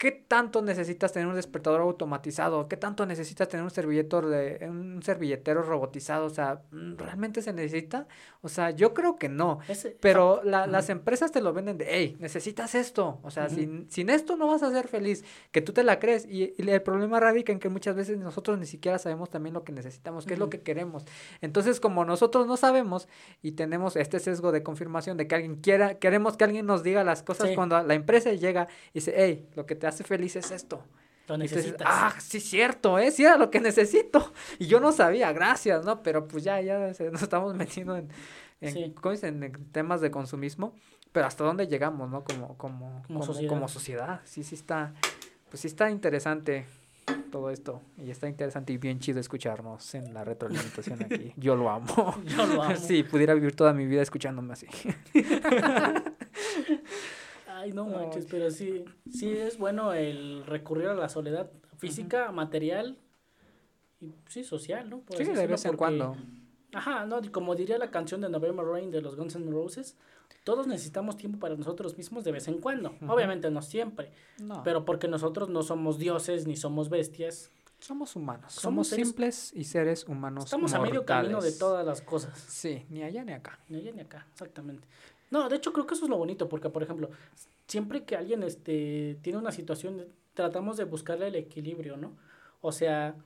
¿Qué tanto necesitas tener un despertador automatizado? ¿Qué tanto necesitas tener un servilletero de un servilletero robotizado? O sea, ¿realmente se necesita? O sea, yo creo que no. pero las empresas te lo venden de, hey, necesitas esto. O sea, sin, sin, esto no vas a ser feliz. Que tú te la crees. Y, el problema radica en que muchas veces nosotros ni siquiera sabemos también lo que necesitamos, qué es lo que queremos. Entonces, como nosotros no sabemos y tenemos este sesgo de confirmación de que alguien quiera, queremos que alguien nos diga las cosas cuando la empresa llega y dice, hey, lo que te hace feliz es esto. Lo necesitas. ah, sí, cierto, ¿eh? Sí era lo que [laughs] necesito. Y yo no sabía, gracias, ¿no? Pero pues ya, ya nos estamos metiendo en, en, ¿cómo dicen? en temas de consumismo. Pero hasta dónde llegamos, ¿no? Como, como, como, sociedad. como sociedad. Sí, sí está, pues sí está interesante todo esto. Y está interesante y bien chido escucharnos en la retroalimentación aquí. [laughs] Yo lo amo. Yo lo amo. [laughs] Sí, pudiera vivir toda mi vida escuchándome así. Ay, no manches, pero sí, sí es bueno el recurrir a la soledad física, material y sí, social, ¿no? sí, de vez en cuando. Ajá, no, como diría la canción de November Rain de los Guns N' Roses, todos necesitamos tiempo para nosotros mismos de vez en cuando. Obviamente no siempre, pero porque nosotros no somos dioses ni somos bestias. Somos humanos, somos, simples y seres humanos. Estamos a medio camino de todas las cosas. Sí, ni allá ni acá. Ni allá ni acá, exactamente. No, de hecho creo que eso es lo bonito, porque por ejemplo, siempre que alguien este, tiene una situación, tratamos de buscarle el equilibrio, ¿no? O sea,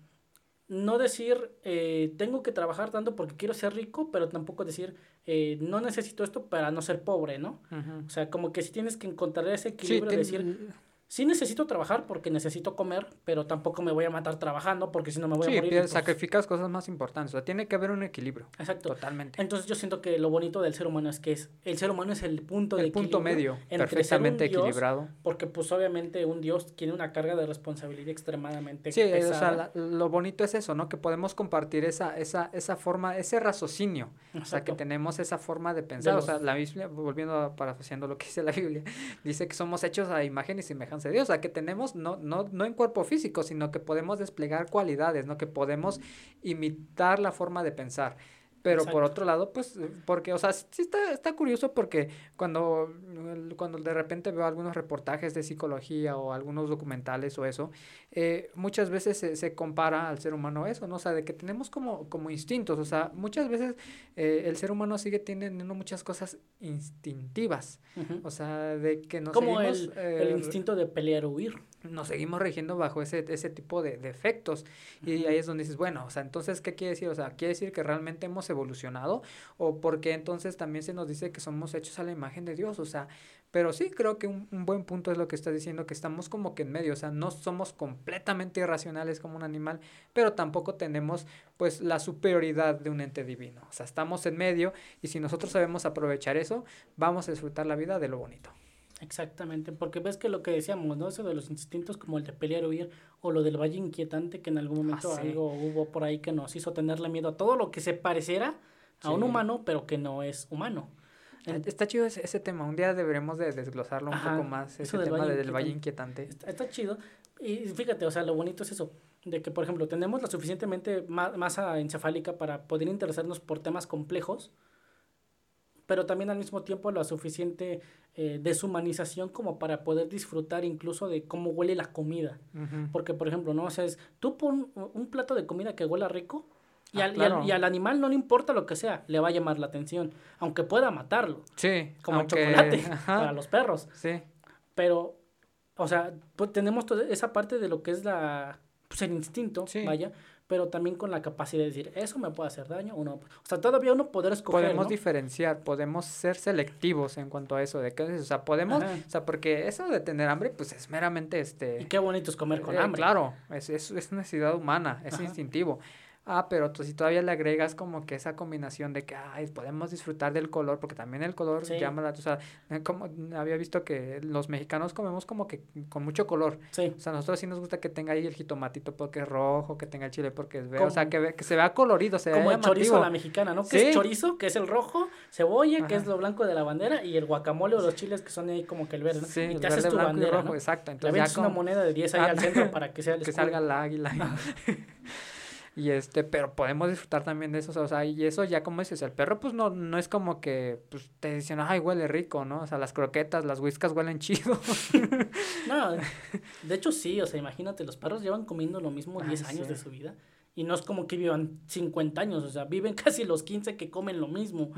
no decir, eh, tengo que trabajar tanto porque quiero ser rico, pero tampoco decir, eh, no necesito esto para no ser pobre, ¿no? O sea, como que si tienes que encontrar ese equilibrio de decir, sí necesito trabajar porque necesito comer, pero tampoco me voy a matar trabajando porque si no me voy a morir. Sí, pues sacrificas cosas más importantes. O sea, tiene que haber un equilibrio. Exacto. Totalmente. Entonces yo siento que lo bonito del ser humano es que es el ser humano es el punto el punto medio, perfectamente equilibrado. Porque pues obviamente un Dios tiene una carga de responsabilidad extremadamente sí, pesada. o sea, lo bonito es eso, ¿no? Que podemos compartir esa esa esa forma, ese raciocinio. O sea, que tenemos esa forma de pensar. O sea, la Biblia, volviendo a parafraseando lo que dice la Biblia, [laughs] dice que somos hechos a imagen y semejanza de Dios, o sea, que tenemos, no, no, no en cuerpo físico, sino que podemos desplegar cualidades, ¿no? Que podemos imitar la forma de pensar. Pero por otro lado, pues, porque, o sea, sí está, está curioso porque cuando, cuando de repente veo algunos reportajes de psicología o algunos documentales o eso, eh, muchas veces se, se, compara al ser humano eso, ¿no? O sea, de que tenemos como, como instintos, o sea, muchas veces eh, el ser humano sigue teniendo muchas cosas instintivas, o sea, de que nos Como el, el eh, instinto de pelear o huir nos seguimos regiendo bajo ese, ese tipo de, de efectos. Y ahí es donde dices, bueno, o sea, entonces, ¿qué quiere decir? O sea, quiere decir que realmente hemos evolucionado o porque entonces también se nos dice que somos hechos a la imagen de Dios, o sea, pero sí creo que un, un, buen punto es lo que estás diciendo, que estamos como que en medio, o sea, no somos completamente irracionales como un animal, pero tampoco tenemos pues la superioridad de un ente divino, o sea, estamos en medio y si nosotros sabemos aprovechar eso, vamos a disfrutar la vida de lo bonito. Exactamente, porque ves que lo que decíamos, ¿no? Eso de los instintos como el de pelear o huir, o lo del valle inquietante, que en algún momento Ah, sí. algo hubo por ahí que nos hizo tenerle miedo a todo lo que se pareciera a un humano, pero que no es humano. En- Está chido ese, ese tema, un día deberemos de desglosarlo un Ajá, poco más, ese eso del tema valle del valle inquietante. Está, está chido. Y fíjate, o sea, lo bonito es eso, de que, por ejemplo, tenemos la suficientemente ma- masa encefálica para poder interesarnos por temas complejos, pero también al mismo tiempo la suficiente eh, deshumanización como para poder disfrutar incluso de cómo huele la comida. Porque, por ejemplo, ¿no? O sea, es, tú pon un plato de comida que huela rico y, Ah, al, y al- claro. y al animal no le importa lo que sea, le va a llamar la atención, aunque pueda matarlo, Sí, como aunque- el chocolate [laughs] ajá, para los perros. Sí, Pero, o sea, pues tenemos toda esa parte de lo que es la, pues el instinto, Sí. vaya, pero también con la capacidad de decir, eso me puede hacer daño o no. O sea, todavía uno poder escoger, podemos ¿no? diferenciar, podemos ser selectivos en cuanto a eso, de que, o sea, podemos, Ajá. o sea, porque eso de tener hambre, pues es meramente, este... Y qué bonito es comer con Eh, hambre. Claro, es, es, es necesidad humana, es Ajá. instintivo. Ah, pero tú, si todavía le agregas como que esa combinación de que ay, podemos disfrutar del color, porque también el color Sí. llama la... O sea, como había visto que los mexicanos comemos como que con mucho color. Sí. O sea, a nosotros sí nos gusta que tenga ahí el jitomatito porque es rojo, que tenga el chile porque es verde. O sea, que, ve- que se vea colorido, se vea Como el chorizo a la mexicana, ¿no? Que Sí. es chorizo, que es el rojo, cebolla, que es lo blanco de la bandera, y el guacamole o los chiles que son ahí como que el verde, ¿no? Sí, y te haces verde, tu blanco y bandera, rojo, ¿no? exacto. Le Entonces ya una moneda de 10 ahí al centro para que sea el que escudo. salga el águila. [laughs] y este, pero podemos disfrutar también de eso, o sea, y eso ya como dices, el perro pues no, no es como que pues te dicen, ay, huele rico, ¿no? O sea, las croquetas, las whiskas huelen chido. [laughs] No, [laughs] de hecho sí, o sea, imagínate, los perros llevan comiendo lo mismo Ah, 10 años sí. de su vida. Y no es como que vivan 50 años, o sea, viven [laughs] casi los 15 que comen lo mismo.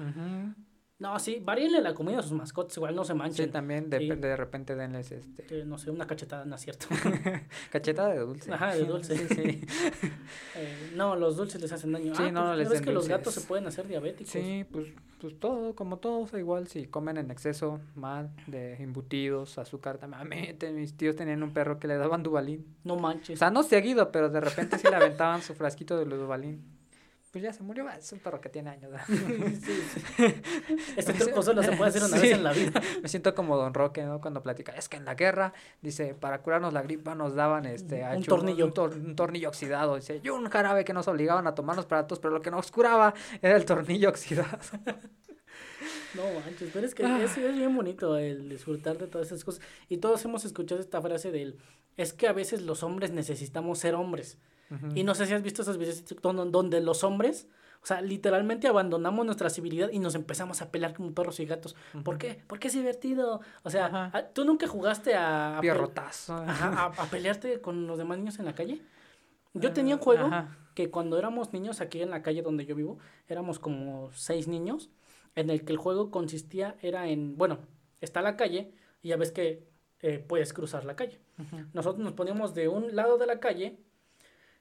No, sí, varíenle la comida a sus mascotas, igual no se Sí, manchen. también de, Sí. de repente denles este Eh, no sé, una cachetada, no es cierto. [laughs] cacheta de dulce. Ajá, de dulce. [laughs] Sí, sí. [laughs] Eh, no, los dulces les hacen daño. Sí, ah, no, pues, les ¿no ves que los gatos se pueden hacer diabéticos? Sí, pues, pues todo, como todo, o sea, igual si comen en exceso, mal, de embutidos, azúcar también. A mí, te- mis tíos tenían un perro que le daban Dubalín. No O manches. sea, no seguido, pero de repente sí le aventaban su frasquito de Dubalín. Pues ya se murió, es un perro que tiene años. ¿verdad? [laughs] Sí, sí. [laughs] Este truco solo se puede hacer una Sí. vez en la vida. [laughs] Me siento como Don Roque, ¿no? Cuando platica. Es que en la guerra, dice, para curarnos la gripa nos daban este... Un tornillo. Un, tor- un tornillo oxidado. Dice, y un jarabe que nos obligaban a tomarnos para todos, pero lo que nos curaba era el tornillo oxidado. No manches, pero es que Ah. es, es bien bonito el disfrutar de todas esas cosas. Y todos hemos escuchado esta frase del, es que a veces los hombres necesitamos ser hombres. Y no sé si has visto esos videos donde los hombres, o sea, literalmente abandonamos nuestra civilidad y nos empezamos a pelear como perros y gatos. ¿Por qué? Porque es divertido. O sea, Ajá. ¿a- ¿tú nunca jugaste a, a, Pierrotazo. ajá, a- a pelearte con los demás niños en la calle? Yo tenía un Ah, juego ajá. que cuando éramos niños aquí en la calle donde yo vivo, éramos como seis niños, en el que el juego consistía, era en, bueno, está la calle y ya ves que eh, puedes cruzar la calle. Nosotros nos poníamos de un lado de la calle,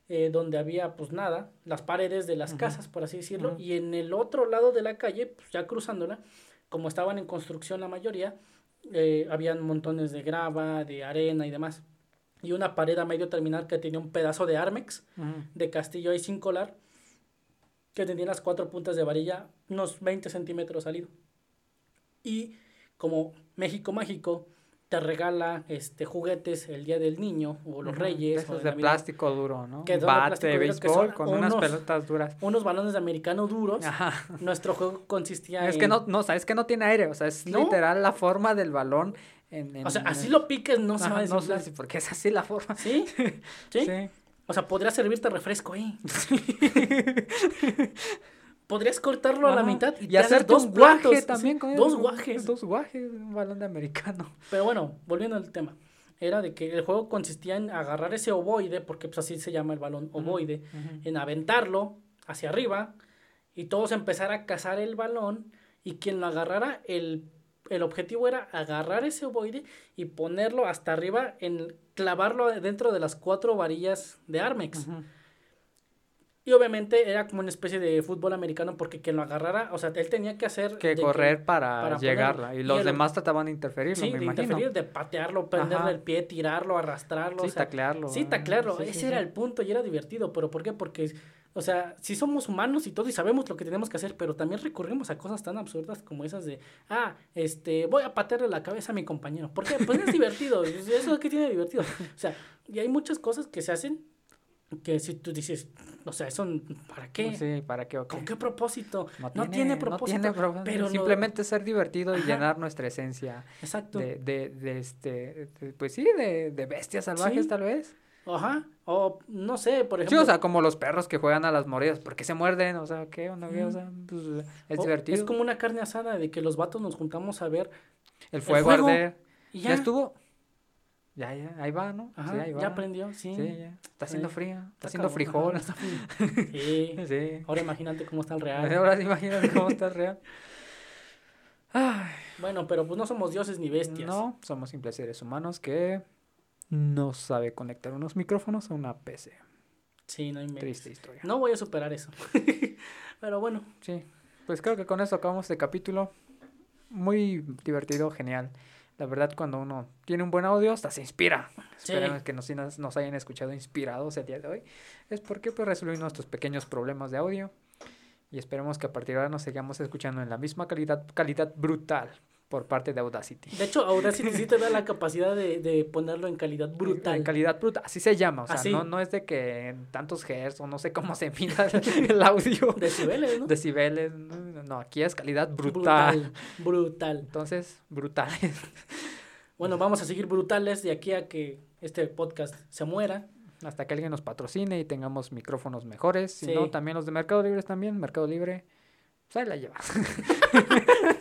eh, donde había pues nada, las paredes de las casas, por así decirlo, y en el otro lado de la calle, pues ya cruzándola, como estaban en construcción la mayoría, eh, habían montones de grava, de arena y demás. Y una pared a medio terminar que tenía un pedazo de Armex, de castillo ahí sin colar, que tenía las cuatro puntas de varilla, unos 20 centímetros salido. Y como México Mágico te regala este juguetes el día del niño o los reyes Esos o de plástico duro, ¿no? Que Bate de béisbol con unas pelotas duras. unos balones de americano duros. Ajá. Nuestro juego consistía Es en... que no, no, sabes que no tiene aire, o sea, es ¿No? literal la forma del balón en, en- O sea, así lo piques, no se va a no sé porque es así la forma. ¿Sí? [laughs] ¿Sí? Sí. O sea, podría servirte refresco [laughs] ahí. Podrías cortarlo a la mitad y, hacerte dos un guaje platos, también con Dos guajes. Dos guajes, un balón de americano. [laughs] Pero bueno, volviendo al tema. Era de que el juego consistía en agarrar ese ovoide, porque pues así se llama el balón ovoide, en aventarlo hacia arriba y todos empezar a cazar el balón y quien lo agarrara, el, el objetivo era agarrar ese ovoide y ponerlo hasta arriba, en clavarlo dentro de las cuatro varillas de Armex. Y obviamente era como una especie de fútbol americano porque quien lo agarrara, o sea, él tenía que hacer... Que correr para, para llegarla. ponerlo. Y Y los el- demás trataban de interferir, Sí, me de imagino. interferir, de patearlo, prenderle el pie, tirarlo, arrastrarlo. Sí, o sea, taclearlo. Sí, ¿eh? taclearlo. Sí, Ese sí. era el punto y era divertido. ¿Pero por qué? Porque, o sea, sí somos humanos y todo y sabemos lo que tenemos que hacer, pero también recurrimos a cosas tan absurdas como esas de, ah, este, voy a patearle la cabeza a mi compañero. ¿Por qué? Pues es [laughs] divertido. Eso que tiene divertido. O sea, y hay muchas cosas que se hacen que si tú dices, o sea, eso, ¿para qué? Sí. ¿Con qué propósito? No No tiene propósito, tiene propósito, pero lo- simplemente ser divertido y llenar nuestra esencia Exacto. de, de, de este, de- pues sí, de, de bestias salvajes Sí. tal vez. Ajá. O no sé, por Sí, ejemplo. o sea, como los perros que juegan a las mordidas, ¿por qué se muerden? O sea, ¿qué? onda, qué? O sea, pues, es o divertido. Es como una carne asada de que los vatos nos juntamos a ver el fuego, fuego, arder. y ¿Ya? ya. estuvo? Ya, ya, ahí va, ¿no? Ajá, sí, ahí va. ya aprendió, sí. Sí, ya. Está haciendo frío, está haciendo frijol. ajá, [laughs] está. [laughs] Sí. Sí. Ahora imagínate cómo está el real. [laughs] Ahora imagínate cómo está el real. Ay, Bueno, pero pues no somos dioses ni bestias. no, somos simples seres humanos que no sabe conectar unos micrófonos a una PC. Sí, no inventes. Triste historia. No voy a superar eso. pero bueno, Sí, pues creo que con eso acabamos este capítulo. Muy divertido, genial. La verdad, cuando uno tiene un buen audio, hasta se inspira. Sí. Esperemos que nos, hayan escuchado inspirados el día de hoy. Es porque pues resolvimos nuestros pequeños problemas de audio. Y esperemos que a partir de ahora nos sigamos escuchando en la misma calidad, calidad brutal por parte de Audacity. de hecho, Audacity sí te da la capacidad de, de ponerlo en calidad brutal. En calidad brutal, así se llama. O sea, Así. no, no es de que en tantos hertz o no sé cómo se mida el, audio. [laughs] Decibeles, ¿no? Decibeles. No, aquí es calidad brutal. Brutal. brutal. Entonces, brutales. [laughs] Bueno, vamos a seguir brutales de aquí a que este podcast se muera. Hasta que alguien nos patrocine y tengamos micrófonos mejores. Si Sí. no, también los de Mercado Libre también. Mercado Libre, pues ahí la llevas. [laughs]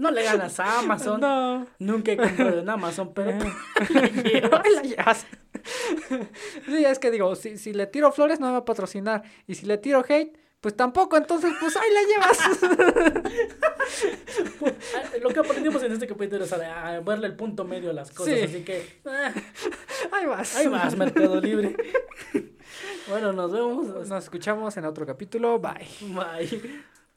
No le ganas a Amazon. No. Nunca he comprado en Amazon, pero Eh. la llevas. La llevas. Sí, es que digo, si, si le tiro flores no me va a patrocinar. Y si le tiro hate, pues tampoco. Entonces, pues ahí la llevas. [laughs] Lo que aprendimos en este capítulo es a, verle el punto medio a las cosas. Sí. Así que, ah, Ahí vas. ahí vas, Mercado Libre. [laughs] Bueno, nos vemos. Nos escuchamos en otro capítulo. Bye. Bye.